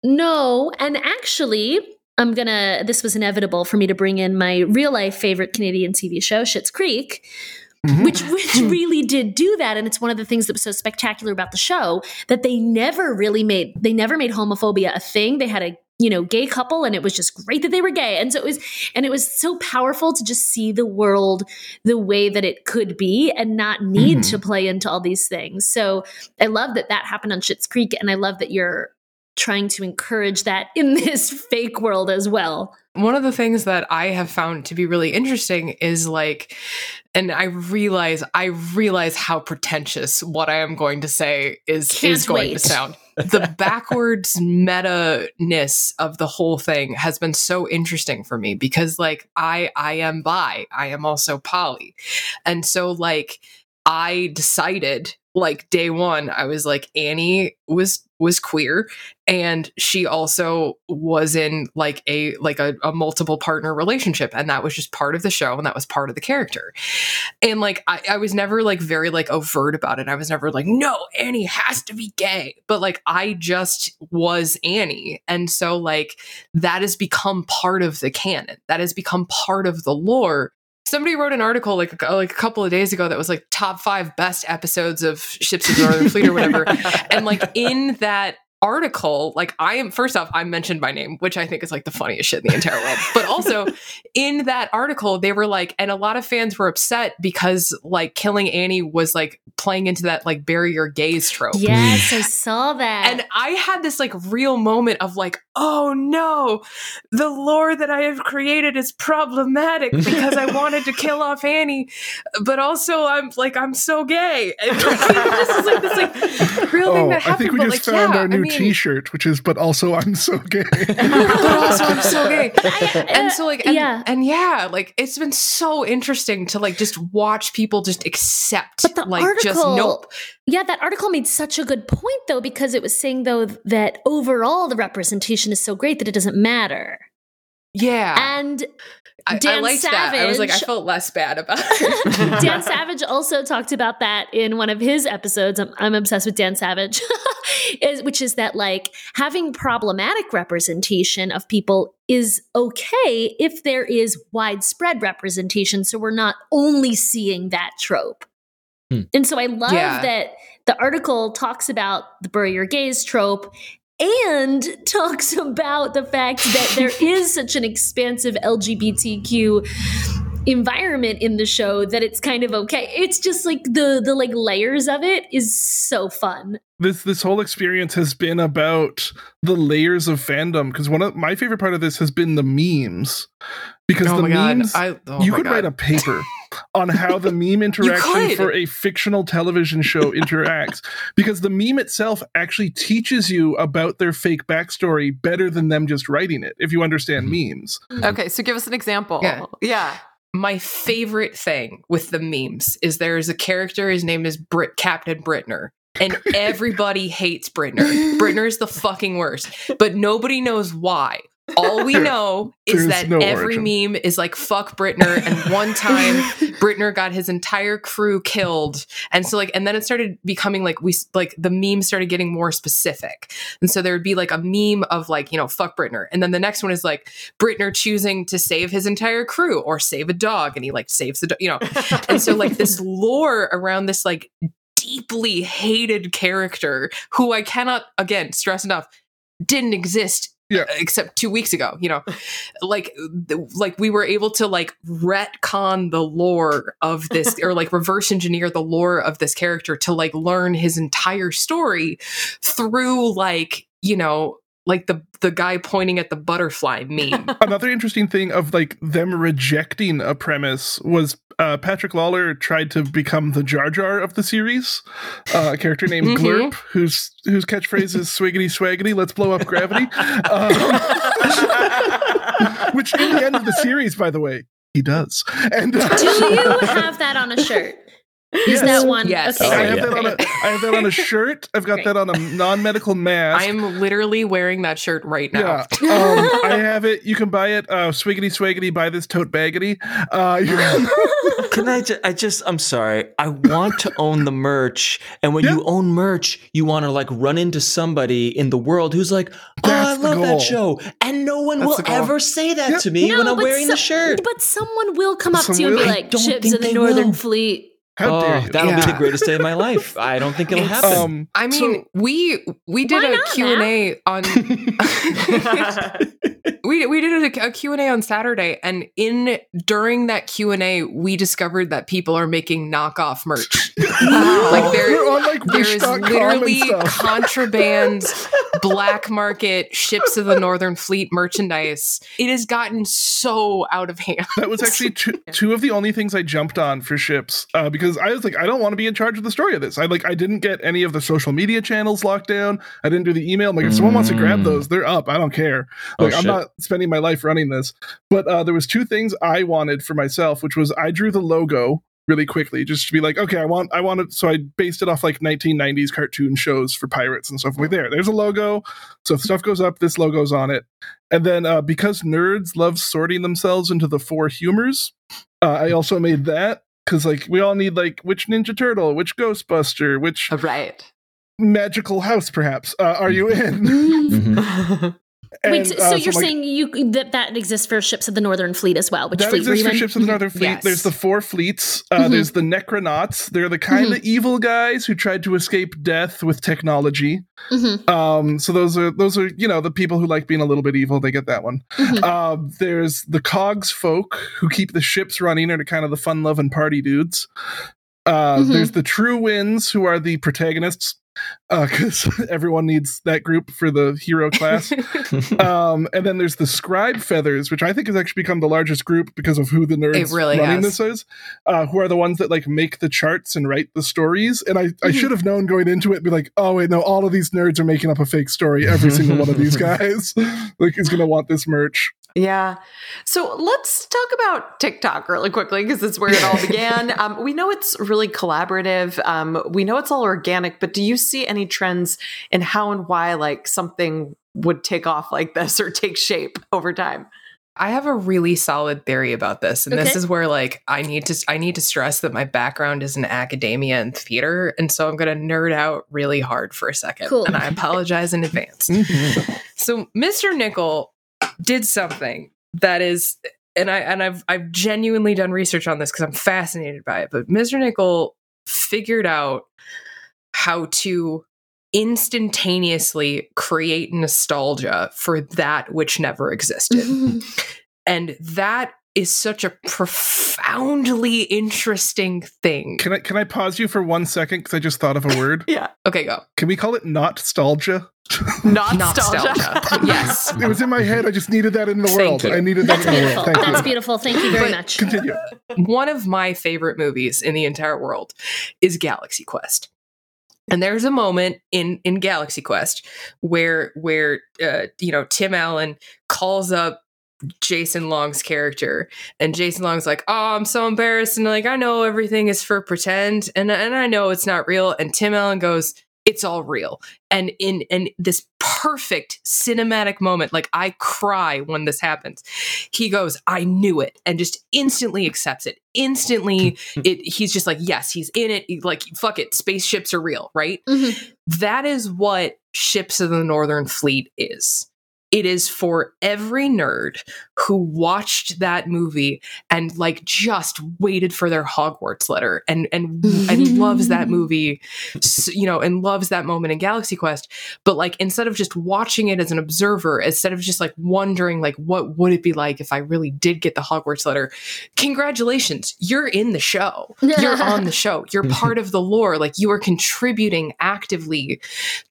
no. And actually, I'm gonna. This was inevitable for me to bring in my real life favorite Canadian TV show, Schitt's Creek. Mhm. Which which really did do that, and it's one of the things that was so spectacular about the show that they never really made they never made homophobia a thing. They had a you know gay couple, and it was just great that they were gay, and so it was and it was so powerful to just see the world the way that it could be and not need Mhm. to play into all these things. So I love that that happened on Schitt's Creek, and I love that you're trying to encourage that in this fake world as well. One of the things that I have found to be really interesting is like, and I realize, I realize how pretentious what I am going to say is Can't is going wait. to sound. The backwards meta ness of the whole thing has been so interesting for me because, like, I I am bi, I am also poly, and so like I decided like day one, I was like Annie was was queer and she also was in like a like a, a multiple partner relationship and that was just part of the show and that was part of the character. And like I, I was never like very like overt about it. I was never like no annie has to be gay. But like i just was annie and so like that has become part of the canon. That has become part of the lore somebody wrote an article like a, like a couple of days ago that was like top five best episodes of ships of the northern fleet or whatever. And like in that article like i am first off i mentioned my name which i think is like the funniest shit in the entire world. But also in that article they were like and a lot of fans were upset because like killing annie was like playing into that like barrier your gays trope. Yes, I mm. saw that. and I had this like real moment of like, oh no, the lore that I have created is problematic because I wanted to kill off Annie, but also I'm like I'm so gay. And like, it just was like this like real Oh, that I happened. think we but, just like, found yeah, our I new mean- T-shirt, which is "But also I'm so gay." but also I'm so gay. I- uh, and so like and, yeah. and yeah, like it's been so interesting to like just watch people just accept But the like article, just nope. yeah, that article made such a good point though, because it was saying though that overall the representation is so great that it doesn't matter. Yeah. And I, I Dan liked that. I was like, I Savage- felt less bad about it. Dan Savage also talked about that in one of his episodes. I'm, I'm obsessed with Dan Savage, is, which is that like having problematic representation of people is okay if there is widespread representation. So we're not only seeing that trope. Hmm. And so I love Yeah. that the article talks about the bury your gays trope and talks about the fact that there is such an expansive LGBTQ environment in the show that it's kind of okay. It's just like the the like layers of it is so fun. this this whole experience has been about the layers of fandom because one of my favorite part of this has been the memes because oh the my god. memes I, oh you my could God. write a paper on how the meme interaction for a fictional television show interacts because the meme itself actually teaches you about their fake backstory better than them just writing it if you understand mm-hmm. memes mm-hmm. Okay, so give us an example. Yeah. yeah. my favorite thing with the memes is there is a character his name is Brit Captain Britner and everybody hates Britner. Britner is the fucking worst, but nobody knows why. All we know is that no every origin. meme is like fuck Britner and one time Britner got his entire crew killed. And so like and then it started becoming like we like the meme started getting more specific. And so there would be like a meme of like, you know, fuck Britner. And then the next one is like Britner choosing to save his entire crew or save a dog and he like saves the dog, you know. And so like this lore around this like deeply hated character who I cannot again stress enough didn't exist Yeah. except 2 weeks ago, you know. Like like we were able to like retcon the lore of this or like reverse engineer the lore of this character to like learn his entire story through like, you know, like the the guy pointing at the butterfly meme. another interesting thing of like them rejecting a premise was uh, Patrick Lawler tried to become the Jar Jar of the series, uh, a character named Mhm. Glurp, whose whose catchphrase is "Swiggity swaggity, let's blow up gravity," um, which in the end of the series, by the way, he does. And uh, Do you have that on a shirt? Is Yes. that one? Yes. Okay. I Oh, have yeah. that on a I have that on a shirt. I've got Great. that on a non-medical mask. I am literally wearing that shirt right now. Yeah, um, I have it. You can buy it. Uh, swiggity swaggity, buy this tote baggity. Uh, you can- Can I just, I just, I'm sorry. I want to own the merch. And when Yeah. you own merch, you want to like run into somebody in the world who's like, oh, I That's the love goal. that show. And no one That's will ever say that Yeah. to me No, when I'm but wearing the shirt. But someone will come up to you and be like, don't "Ships of the Northern will. Fleet." How dare oh, you? that'll be the greatest day of my life. I don't think it'll It's- happen. Um, I mean, so- we we did Why a Q&A on we we did a, a Q&A on Saturday and in during that Q&A we discovered that people are making knockoff merch. Like there on like there is literally contraband black market ships of the Northern Fleet merchandise. It has gotten so out of hand. That was actually two, two of the only things I jumped on for ships uh, because I was like, I don't want to be in charge of the story of this. I like, I didn't get any of the social media channels locked down. I didn't do the email. I'm like, if someone wants to grab Mm. those, they're up. I don't care. Oh, Like, I'm not spending my life running this. But uh, there was two things I wanted for myself, which was I drew the logo really quickly just to be like, okay, I want, I want it. So I based it off like 1990s cartoon shows for pirates and stuff. Like there, there's a logo. So if stuff goes up, this logo's on it. And then uh, because nerds love sorting themselves into the four humors, uh, I also made that because like we all need like which Ninja Turtle, which Ghostbuster, which Right. magical house perhaps uh, are you in? Mhm. Wait, so, uh, so you're like, saying you that that exists for ships of the Northern Fleet as well? Which that fleet exists for in? ships of the Northern Fleet. Yes. There's the four fleets. Uh, Mhm. There's the Necronauts. They're the kind of evil guys who tried to escape death with technology. Mhm, Um, so those are those are you know the people who like being a little bit evil. They get that one. mhm. Um, there's the Cogs folk who keep the ships running and are kind of the fun loving party dudes. Uh, Mhm. There's the True Winds who are the protagonists. Because everyone needs that group for the hero class. um, and then there's the scribe feathers, which I think has actually become the largest group because of who the nerds really running has. this is, uh, who are the ones that like make the charts and write the stories. And I, I should have known going into it, be like, oh wait, no, all of these nerds are making up a fake story. Every single one of these guys like is gonna want this merch. Yeah. So let's talk about TikTok really quickly because it's where it all began. Um, we know it's really collaborative. Um, we know it's all organic, but do you see any trends in how and why like something would take off like this or take shape over time? I have a really solid theory about this, and this is where like I need to I need to stress that my background is in academia and theater, and so I'm going to nerd out really hard for a second, Cool. and I apologize in advance. So Mr. Nickel did something that is and I and I've I've genuinely done research on this because I'm fascinated by it. But Mr. Nickel figured out how to instantaneously create nostalgia for that which never existed. and that is such a profoundly interesting thing. Can I can I pause you for one second because I just thought of a word? Yeah. Okay, go. Can we call it not nostalgia? Not Nostalgia. yes. It was in my head. I just needed that in the Thank world. you. I needed that That's in the beautiful. world. Thank That's you. beautiful. Thank you very But- much. Continue. one of my favorite movies in the entire world is Galaxy Quest. And there's a moment in in Galaxy Quest where where uh, you know Tim Allen calls up Justin Long's character, and Justin Long's like, "Oh, I'm so embarrassed," and like, "I know everything is for pretend, and and I know it's not real." And Tim Allen goes, "It's all real." And in in this perfect cinematic moment, like I cry when this happens. He goes, "I knew it," and just instantly accepts it. Instantly, it. He's just like, "Yes, he's in it." He- Like, fuck it, spaceships are real, right? Mhm. that is what ships of the northern fleet is it is for every nerd who watched that movie and like just waited for their hogwarts letter and and and loves that movie you know and loves that moment in galaxy quest. But like instead of just watching it as an observer instead of just like wondering like what would it be like if i really did get the hogwarts letter congratulations you're in the show. You're on the show. You're part of the lore. Like you are contributing actively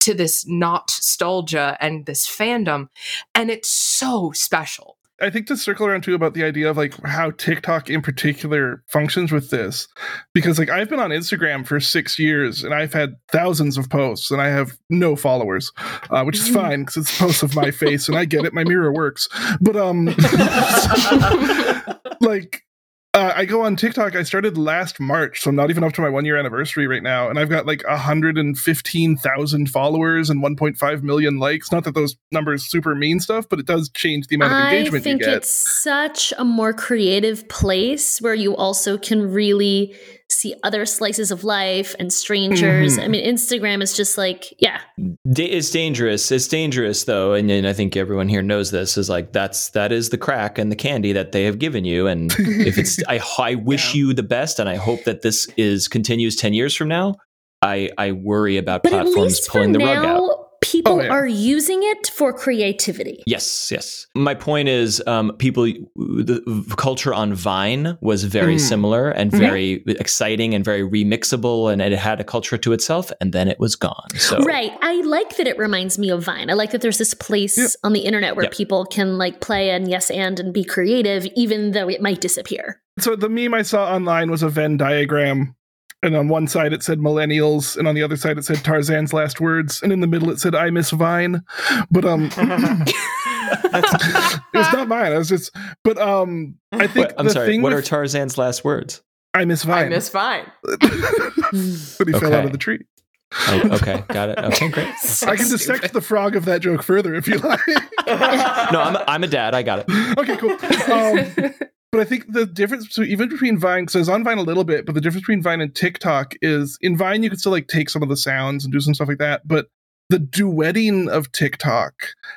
to this not nostalgia and this fandom and it's so special I think to circle around too about the idea of like how TikTok in particular functions with this, because like I've been on Instagram for six years and I've had thousands of posts and I have no followers, uh, which is fine because it's posts of my face and I get it. My mirror works, but um, like. Uh, I go on TikTok. I started last March, so I'm not even up to my one year anniversary right now, and I've got like 115,000 followers and 1.5 million likes. Not that those numbers super mean stuff, but it does change the amount of I engagement think you get. it's such a more creative place where you also can really see other slices of life and strangers. Mhm. I mean, Instagram is just like, yeah, Da- it's dangerous. It's dangerous though, and, and I think everyone here knows this. Is like that's that is the crack and the candy that they have given you. And if it's, I I wish you the best, and I hope that this is continues ten years from now. I I worry about but platforms pulling the rug out. Now, people Oh, yeah. are using it for creativity. Yes, yes. My point is, um, people, the culture on Vine was very Mm. similar and Mhm. very exciting and very remixable, and it had a culture to itself, and then it was gone. So, Right. I like that it reminds me of Vine. I like that there's this place Yeah. on the internet where Yeah. people can like play and yes and and be creative, even though it might disappear. So the meme I saw online was a Venn diagram. And on one side it said millennials, and on the other side it said Tarzan's last words, and in the middle it said I miss Vine. But um it's not mine. I was just but um I think What- I'm the sorry. thing What are Tarzan's last words? I miss Vine. I miss vine but he fell out of the tree. Oh, okay, got it. Okay, great. I can dissect the frog of that joke further if you like. No, I'm a, I'm a dad. I got it. okay, cool. Um, but I think the difference, so even between Vine, because I was on Vine a little bit, but the difference between Vine and TikTok is in Vine you could still like take some of the sounds and do some stuff like that, but the duetting of TikTok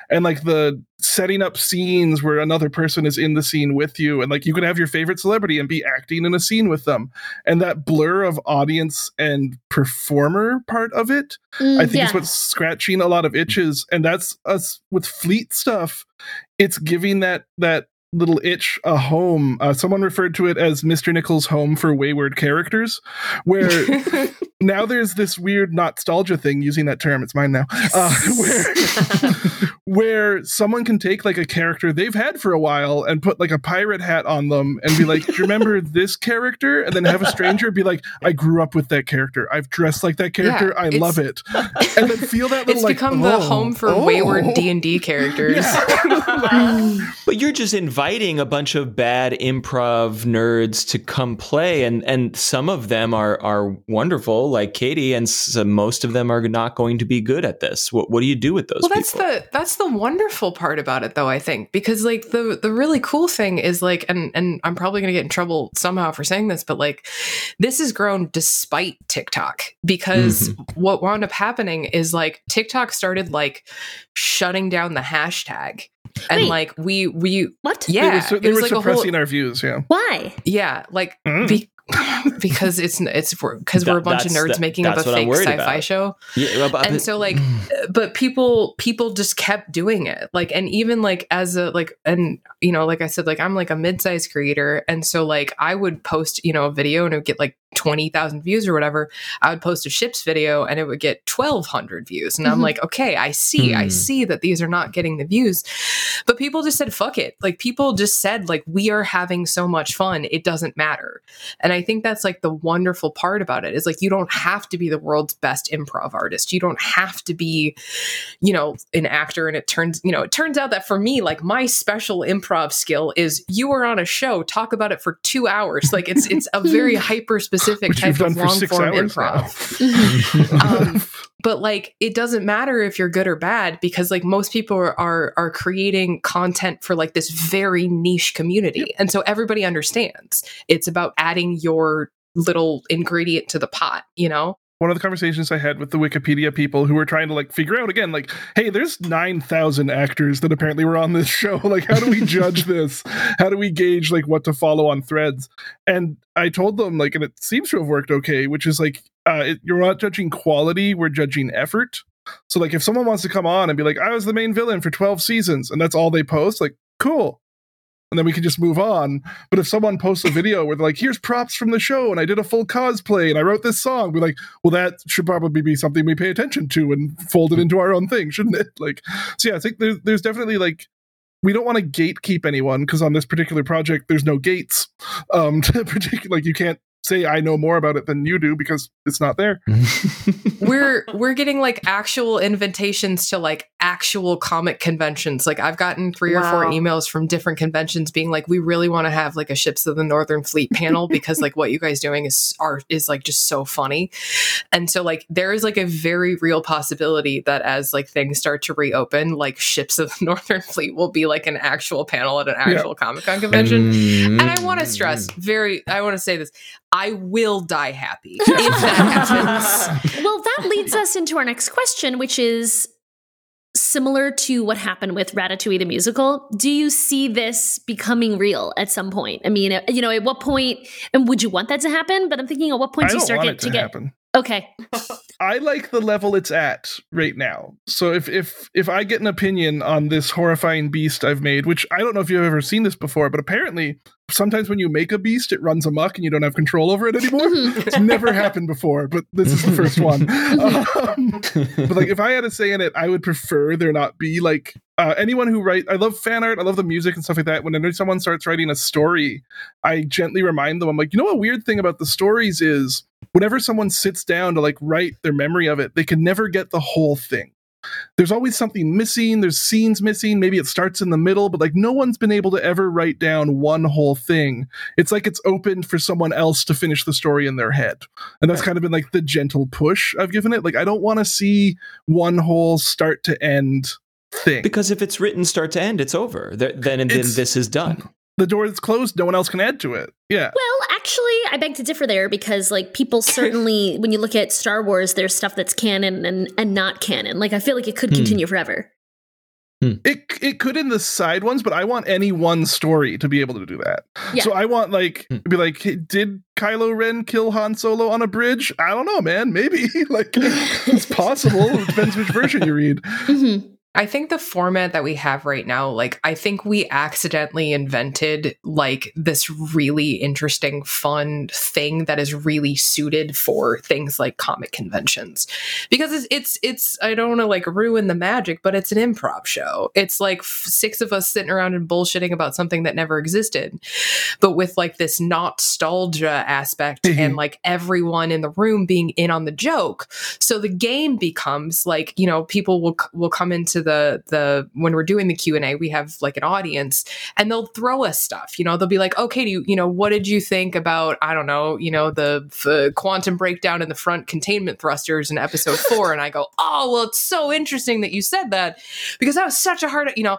and like the setting up scenes where another person is in the scene with you, and like you can have your favorite celebrity and be acting in a scene with them, and that blur of audience and performer part of it Mm, I think yeah. it's what's scratching a lot of itches, and that's us with fleet stuff. It's giving that that little itch a home. Uh, someone referred to it as Mr. Nickel's home for wayward characters, where now there's this weird nostalgia thing using that term. It's mine now. Uh, where, where someone can take like a character they've had for a while and put like a pirate hat on them and be like, Do you remember this character? And then have a stranger be like, I grew up with that character. I've dressed like that character. Yeah, I love it. And then feel that little It's like, become the oh, home for oh. wayward D and D characters. But you're just inviting a bunch of bad improv nerds to come play, and and some of them are are wonderful, like Katie, and most of them are not going to be good at this. What what do you do with those well that's people? the that's the wonderful part about it though i think because like the the really cool thing is like and and i'm probably going to get in trouble somehow for saying this but like this has grown despite tiktok because mm-hmm. what wound up happening is like tiktok started like shutting down the hashtag and Wait. like we we What? They yeah were, su- they were like a whole- suppressing our views. Yeah. Why? yeah like Mm. be- because it's it's because we're a bunch of nerds that- making up a that's what I'm fake sci-fi about. show yeah, but- and so like but people people just kept doing it like and even like as a like and you know like i said like i'm like a mid-sized creator and so like i would post you know a video and it would get like 20,000 views or whatever i would post a ships video and it would get 1200 views and i'm Mhm. like okay i see i Hmm. see that these are not getting the views but people just said fuck it like people just said like we are having so much fun it doesn't matter and I think that's like the wonderful part about it is like you don't have to be the world's best improv artist. You don't have to be, you know, an actor. And it turns, you know, it turns out that for me, like my special improv skill is you are on a show, talk about it for two hours. Like it's it's a very hyper specific Which type you've done of for long six form improv. um, but like it doesn't matter if you're good or bad because like most people are, are are creating content for like this very niche community. And so everybody understands. It's about adding your little ingredient to the pot you know one of the conversations I had with the Wikipedia people who were trying to like figure out again, like, hey, there's 9,000 actors that apparently were on this show. Like, how do we judge this? How do we gauge like what to follow on threads? And I told them, like, and it seems to have worked okay, which is like, uh, it, you're not judging quality, we're judging effort. So, like, if someone wants to come on and be like, I was the main villain for 12 seasons, and that's all they post, like, cool. And then we can just move on. But if someone posts a video where they're like, here's props from the show, and I did a full cosplay, and I wrote this song, we're like, well, that should probably be something we pay attention to and fold it into our own thing, shouldn't it? Like, so yeah, I think there's, there's definitely like, we don't want to gatekeep anyone because on this particular project, there's no gates. Um, to particular, like you can't say I know more about it than you do because it's not there. we're we're getting like actual invitations to like actual comic conventions. Like i've gotten three or four emails from different conventions being like we really want to have like a ships of the northern fleet panel because like what you guys doing is are is like just so funny. And so like there is like a very real possibility that as like things start to reopen like ships of the northern fleet will be like an actual panel at an actual comic-con convention. And I want to stress mm. very, I want to say this I will die happy if that happens. well, that leads us into our next question, which is similar to what happened with Ratatouille the musical. Do you see this becoming real at some point? I mean, uh, you know, at what point, and would you want that to happen? But I'm thinking, at what point do you don't start want get, it to to get? happen. Okay, I like the level it's at right now. So if if if I get an opinion on this horrifying beast I've made, which I don't know if you've ever seen this before, but apparently sometimes when you make a beast, it runs amok and you don't have control over it anymore. it's never happened before, but this is the first one. Um, but like if I had a say in it, I would prefer there not be like uh, anyone who write. I love fan art. I love the music and stuff like that. When someone starts writing a story, I gently remind them. I'm like, you know, a weird thing about the stories is whenever someone sits down to like write their memory of it, they can never get the whole thing. There's always something missing. There's scenes missing. Maybe it starts in the middle, but like no one's been able to ever write down one whole thing. It's like it's open for someone else to finish the story in their head. And that's kind of been like the gentle push I've given it. Like I don't want to see one whole start to end thing. because if it's written start to end, it's over. Then and then It's- this is done. the door is closed, no one else can add to it. Yeah. Well, actually, I beg to differ there because, like, people certainly, when you look at Star Wars, there's stuff that's canon and, and not canon. Like, I feel like it could Hmm. continue forever. It it could in the side ones, but I want any one story to be able to do that. Yeah. So I want like Hmm. be like, hey, did Kylo Ren kill Han Solo on a bridge? I don't know, man. Maybe like it's possible. It depends which version you read. hmm I think the format that we have right now, like, I think we accidentally invented like this really interesting, fun thing that is really suited for things like comic conventions. Because it's, it's, it's I don't want to like ruin the magic, but it's an improv show. It's like six of us sitting around and bullshitting about something that never existed, but with like this nostalgia aspect mm-hmm. and like everyone in the room being in on the joke. So the game becomes like, you know, people will, will come into the the when we're doing the q&a we have like an audience and they'll throw us stuff you know they'll be like oh, okay do you you know what did you think about i don't know you know the, the quantum breakdown in the front containment thrusters in episode four? And i go oh well it's so interesting that you said that because that was such a hard you know.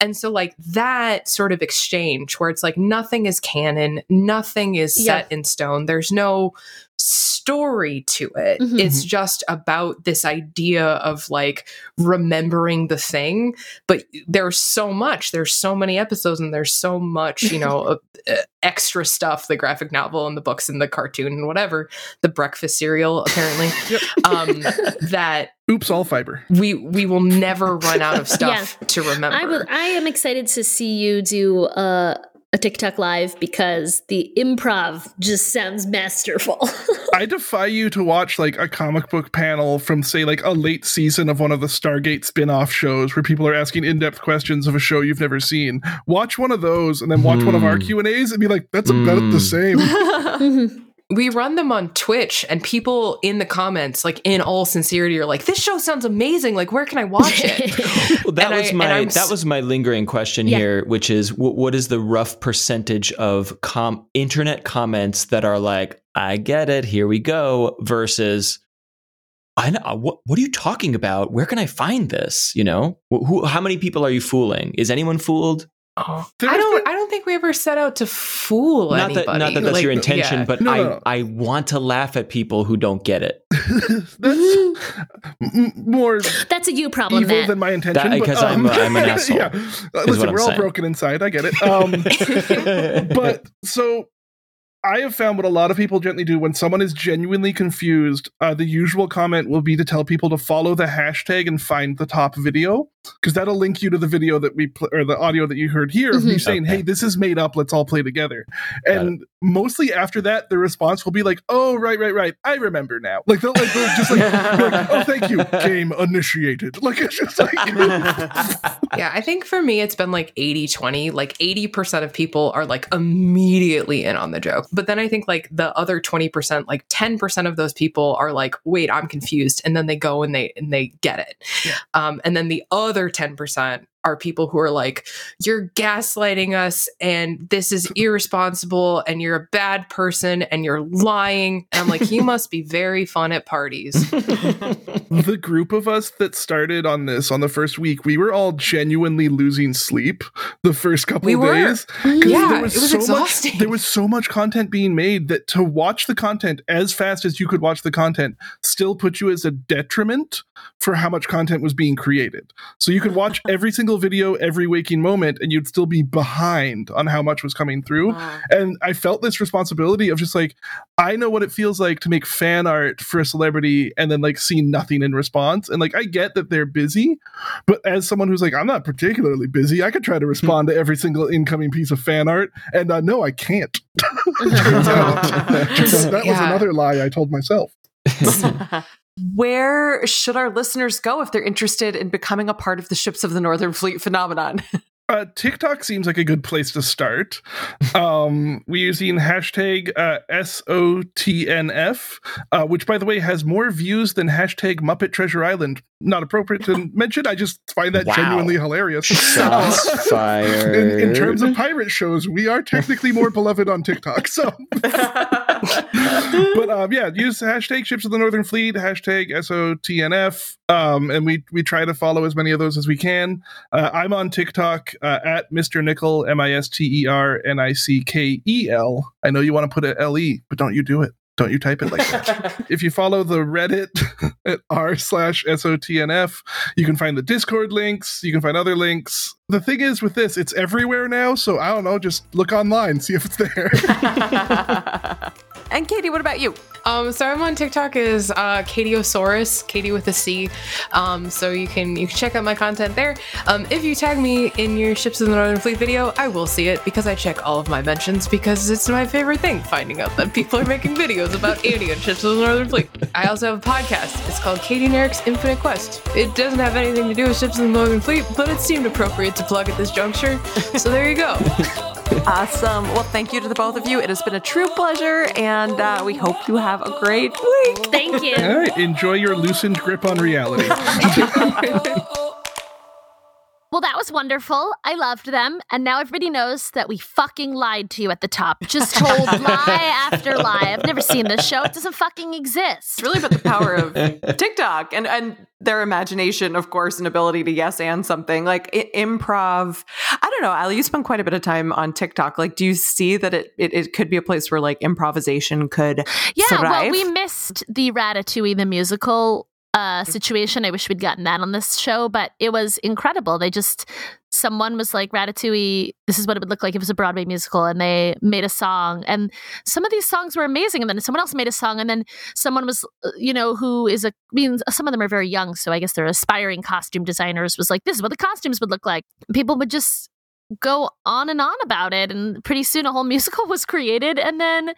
And so like that sort of exchange where it's like nothing is canon nothing is set in stone there's no story to it. Mhm. It's just about this idea of like remembering the thing. But there's so much, there's so many episodes, and there's so much, you know, uh, uh, extra stuff the graphic novel and the books and the cartoon and whatever, the breakfast cereal, apparently, um, that Oops, all fiber. we we will never run out of stuff to remember. I will. I am excited to see you do a, a TikTok live because the improv just sounds masterful. I defy you to watch like a comic book panel from say like a late season of one of the Stargate spin-off shows where people are asking in-depth questions of a show you've never seen. Watch one of those and then watch one of our Hmm. Q&As and be like that's about Hmm. the same. We run them on Twitch, and people in the comments, like in all sincerity, are like, "This show sounds amazing! Like, where can I watch it?" Well, that And was I- my that was my lingering question Yeah. here, which is wh- what is the rough percentage of com- internet comments that are like, "I get it, here we go," versus, "I know uh, what what are you talking about? Where can I find this?" You know, who how many people are you fooling? Is anyone fooled? Oh, I don't. been- I don't think we ever set out to fool not anybody. that not that that's Like, your intention, yeah. but No, I no, no. I want to laugh at people who don't get it. that's m- more That's a you problem, evil Matt. than my intention. That- but, because I'm a- I'm an asshole, yeah, listen, what I'm we're all saying. broken inside. I get it. Um, but so I have found what a lot of people gently do when someone is genuinely confused. Uh, the usual comment will be to tell people to follow the hashtag and find the top video because that'll link you to the video that we pl- or the audio that you heard here of me saying, Okay. "Hey, this is made up. Let's all play together." And mostly after that, the response will be like, "Oh, right, right, right. I remember now." Like they'll, like, they'll just like, like, "Oh, thank you, game initiated." Like it's just like. yeah, I think for me, it's been like 80 20. Like 80% of people are like immediately in on the joke. But then I think like the other 20%, like 10% of those people are like, wait, I'm confused. And then they go and they and they get it. Um, and then the other 10% are people who are like, you're gaslighting us and this is irresponsible and you're a bad person and you're lying. And I'm like, you must be very fun at parties. the group of us that started on this on the first week, we were all genuinely losing sleep the first couple We of were. days. 'Cause Yeah, it was so exhausting. Much, there was so much content being made that to watch the content as fast as you could watch the content still put you as a detriment for how much content was being created. So you could watch every single video every waking moment and you'd still be behind on how much was coming through. And I felt this responsibility of just like, I know what it feels like to make fan art for a celebrity and then like see nothing in response. And like, I get that they're busy, but as someone who's like, I'm not particularly busy, I could try to respond to every single incoming piece of fan art. And uh, no, I can't. Turns out. Turns out that was another lie I told myself. Where should our listeners go if they're interested in becoming a part of the Ships of the Northern Fleet phenomenon? Uh, TikTok seems like a good place to start. Um, we're using hashtag uh, SOTNF, uh, which, by the way, has more views than hashtag Muppet Treasure Island. Not appropriate to mention. I just find that Wow. genuinely hilarious. Shots fired. in, in terms of pirate shows, we are technically more beloved on TikTok. So, but um, yeah, use hashtag Ships of the Northern Fleet, hashtag SOTNF, um, and we we try to follow as many of those as we can. Uh, I'm on TikTok uh, at Mr. Nickel, M I S T E R N I C K E L. I know you want to put a L E, but don't you do it. Don't you type it like that. if you follow the Reddit at r slash SOTNF, you can find the Discord links. You can find other links. The thing is with this, it's everywhere now. So I don't know. Just look online, see if it's there. And Katie, what about you? Um, so I'm on TikTok is uh, Katiosaurus, Katie with a C. Um, so you can you can check out my content there. Um, if you tag me in your Ships of the Northern Fleet video, I will see it because I check all of my mentions because it's my favorite thing finding out that people are making videos about Annie and Ships of the Northern Fleet. I also have a podcast. It's called Katie and Eric's Infinite Quest. It doesn't have anything to do with Ships of the Northern Fleet, but it seemed appropriate to plug at this juncture. So there you go. Awesome. Well, thank you to the both of you. It has been a true pleasure, and uh, we hope you have a great week. Thank you. All right, enjoy your loosened grip on reality. Well, that was wonderful. I loved them. And now everybody knows that we fucking lied to you at the top. Just told lie after lie. I've never seen this show. It doesn't fucking exist. It's really about the power of TikTok and and their imagination, of course, and ability to yes and something like i- improv. I don't know, Ali. You spend quite a bit of time on TikTok. Like, do you see that it it, it could be a place where like improvisation could Yeah, well, we missed the Ratatouille the musical uh, situation. I wish we'd gotten that on this show, but it was incredible. They just someone was like Ratatouille. This is what it would look like if it was a Broadway musical, and they made a song. And some of these songs were amazing. And then someone else made a song, and then someone was, uh, you know, who is a. I mean, some of them are very young, so I guess they're aspiring costume designers. Was like, this is what the costumes would look like. People would just go on and on about it, and pretty soon a whole musical was created, and then.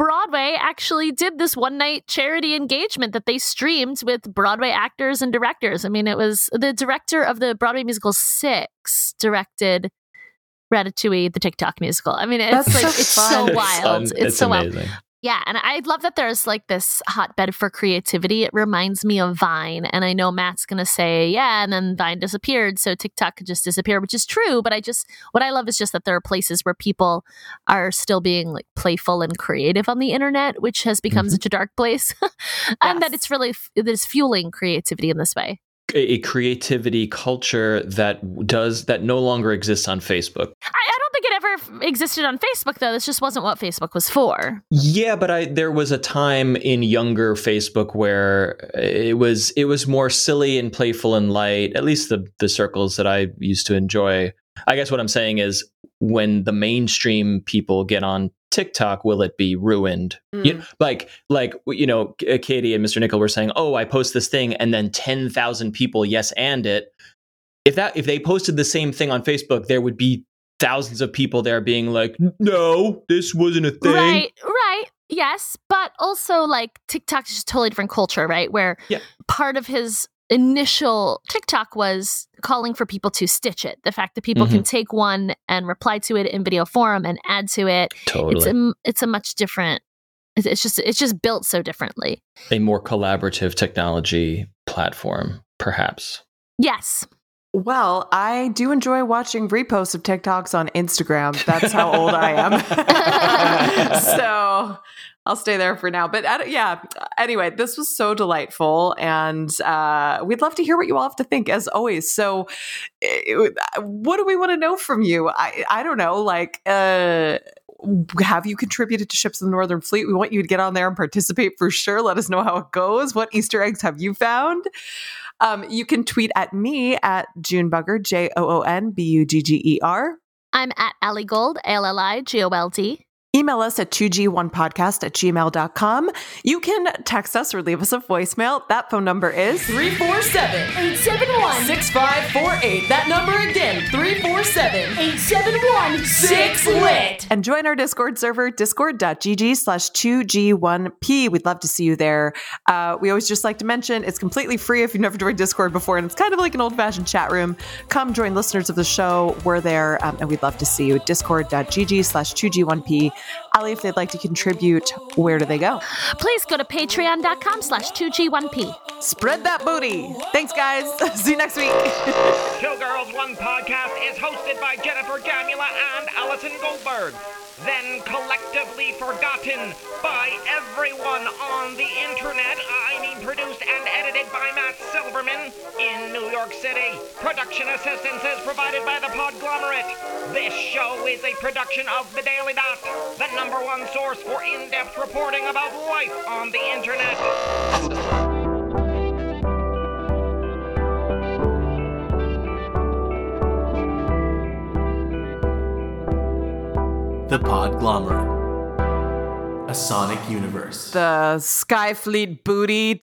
Broadway actually did this one night charity engagement that they streamed with Broadway actors and directors. I mean, it was the director of the Broadway musical Six directed Ratatouille, the TikTok musical. I mean, it's That's like so it's fun. so wild. Fun. It's, so wild. Amazing. Yeah, and I love that there's like this hotbed for creativity. It reminds me of Vine, and I know Matt's gonna say, yeah, and then Vine disappeared, so TikTok could just disappear, which is true. But I just what I love is just that there are places where people are still being like playful and creative on the internet, which has become Mhm. such a dark place, and that it's really that it's fueling creativity in this way. A, a creativity culture that does that no longer exists on Facebook. I, I don't think it ever existed on Facebook though. This just wasn't what Facebook was for. Yeah, but I there was a time in younger Facebook where uh, it was it was more silly and playful and light. At least the the circles that I used to enjoy. I guess what I'm saying is when the mainstream people get on TikTok, will it be ruined? You hmm. know, like like you know, Katie and Mr. Nickel were saying, "Oh, I post this thing, and then ten thousand people yes and it." If that if they posted the same thing on Facebook, there would be thousands of people there being like, "No, this wasn't a thing." Right, right. Yes, but also like TikTok is just a totally different culture, right? Where Yeah. part of his initial TikTok was calling for people to stitch it. The fact that people Mm-hmm. can take one and reply to it in video form and add to it. Totally. It's a it's a much different. It's it's just it's just built so differently. a more collaborative technology platform, perhaps. Yes. Well, I do enjoy watching reposts of TikToks on Instagram. That's how old I am. so I'll stay there for now. But yeah, anyway, this was so delightful. And uh, we'd love to hear what you all have to think, as always. So, uh, what do we want to know from you? I, I don't know. Like, uh, have you contributed to Ships of the Northern Fleet? We want you to get on there and participate for sure. Let us know how it goes. What Easter eggs have you found? Um, you can tweet at me at Joonbugger, J O O N B U G G E R. I'm at Allie Gold, A L L I G O L D. Email us at 2G1podcast at gmail.com. You can text us or leave us a voicemail. That phone number is 347 871 6548. That number again 347 871 6 lit. and join our Discord server, discord.gg slash 2G1P. We'd love to see you there. Uh, we always just like to mention it's completely free if you've never joined Discord before, and it's kind of like an old fashioned chat room. Come join listeners of the show. We're there, um, and we'd love to see you. Discord.gg slash 2G1P. Allie, if they'd like to contribute, where do they go? Please go to patreon.com slash 2G1P. Spread that booty. Thanks, guys. see you next week. Two Girls One Podcast is hosted by Jennifer Gamula and Allison Goldberg. Then collectively forgotten by everyone on the internet. I mean, produced and edited by Matt Silverman in New York City. Production assistance is provided by the Podglomerate. This show is a production of The Daily Dot, the number one source for in depth reporting about life on the internet. The Podglomerate. a sonic universe. The Skyfleet booty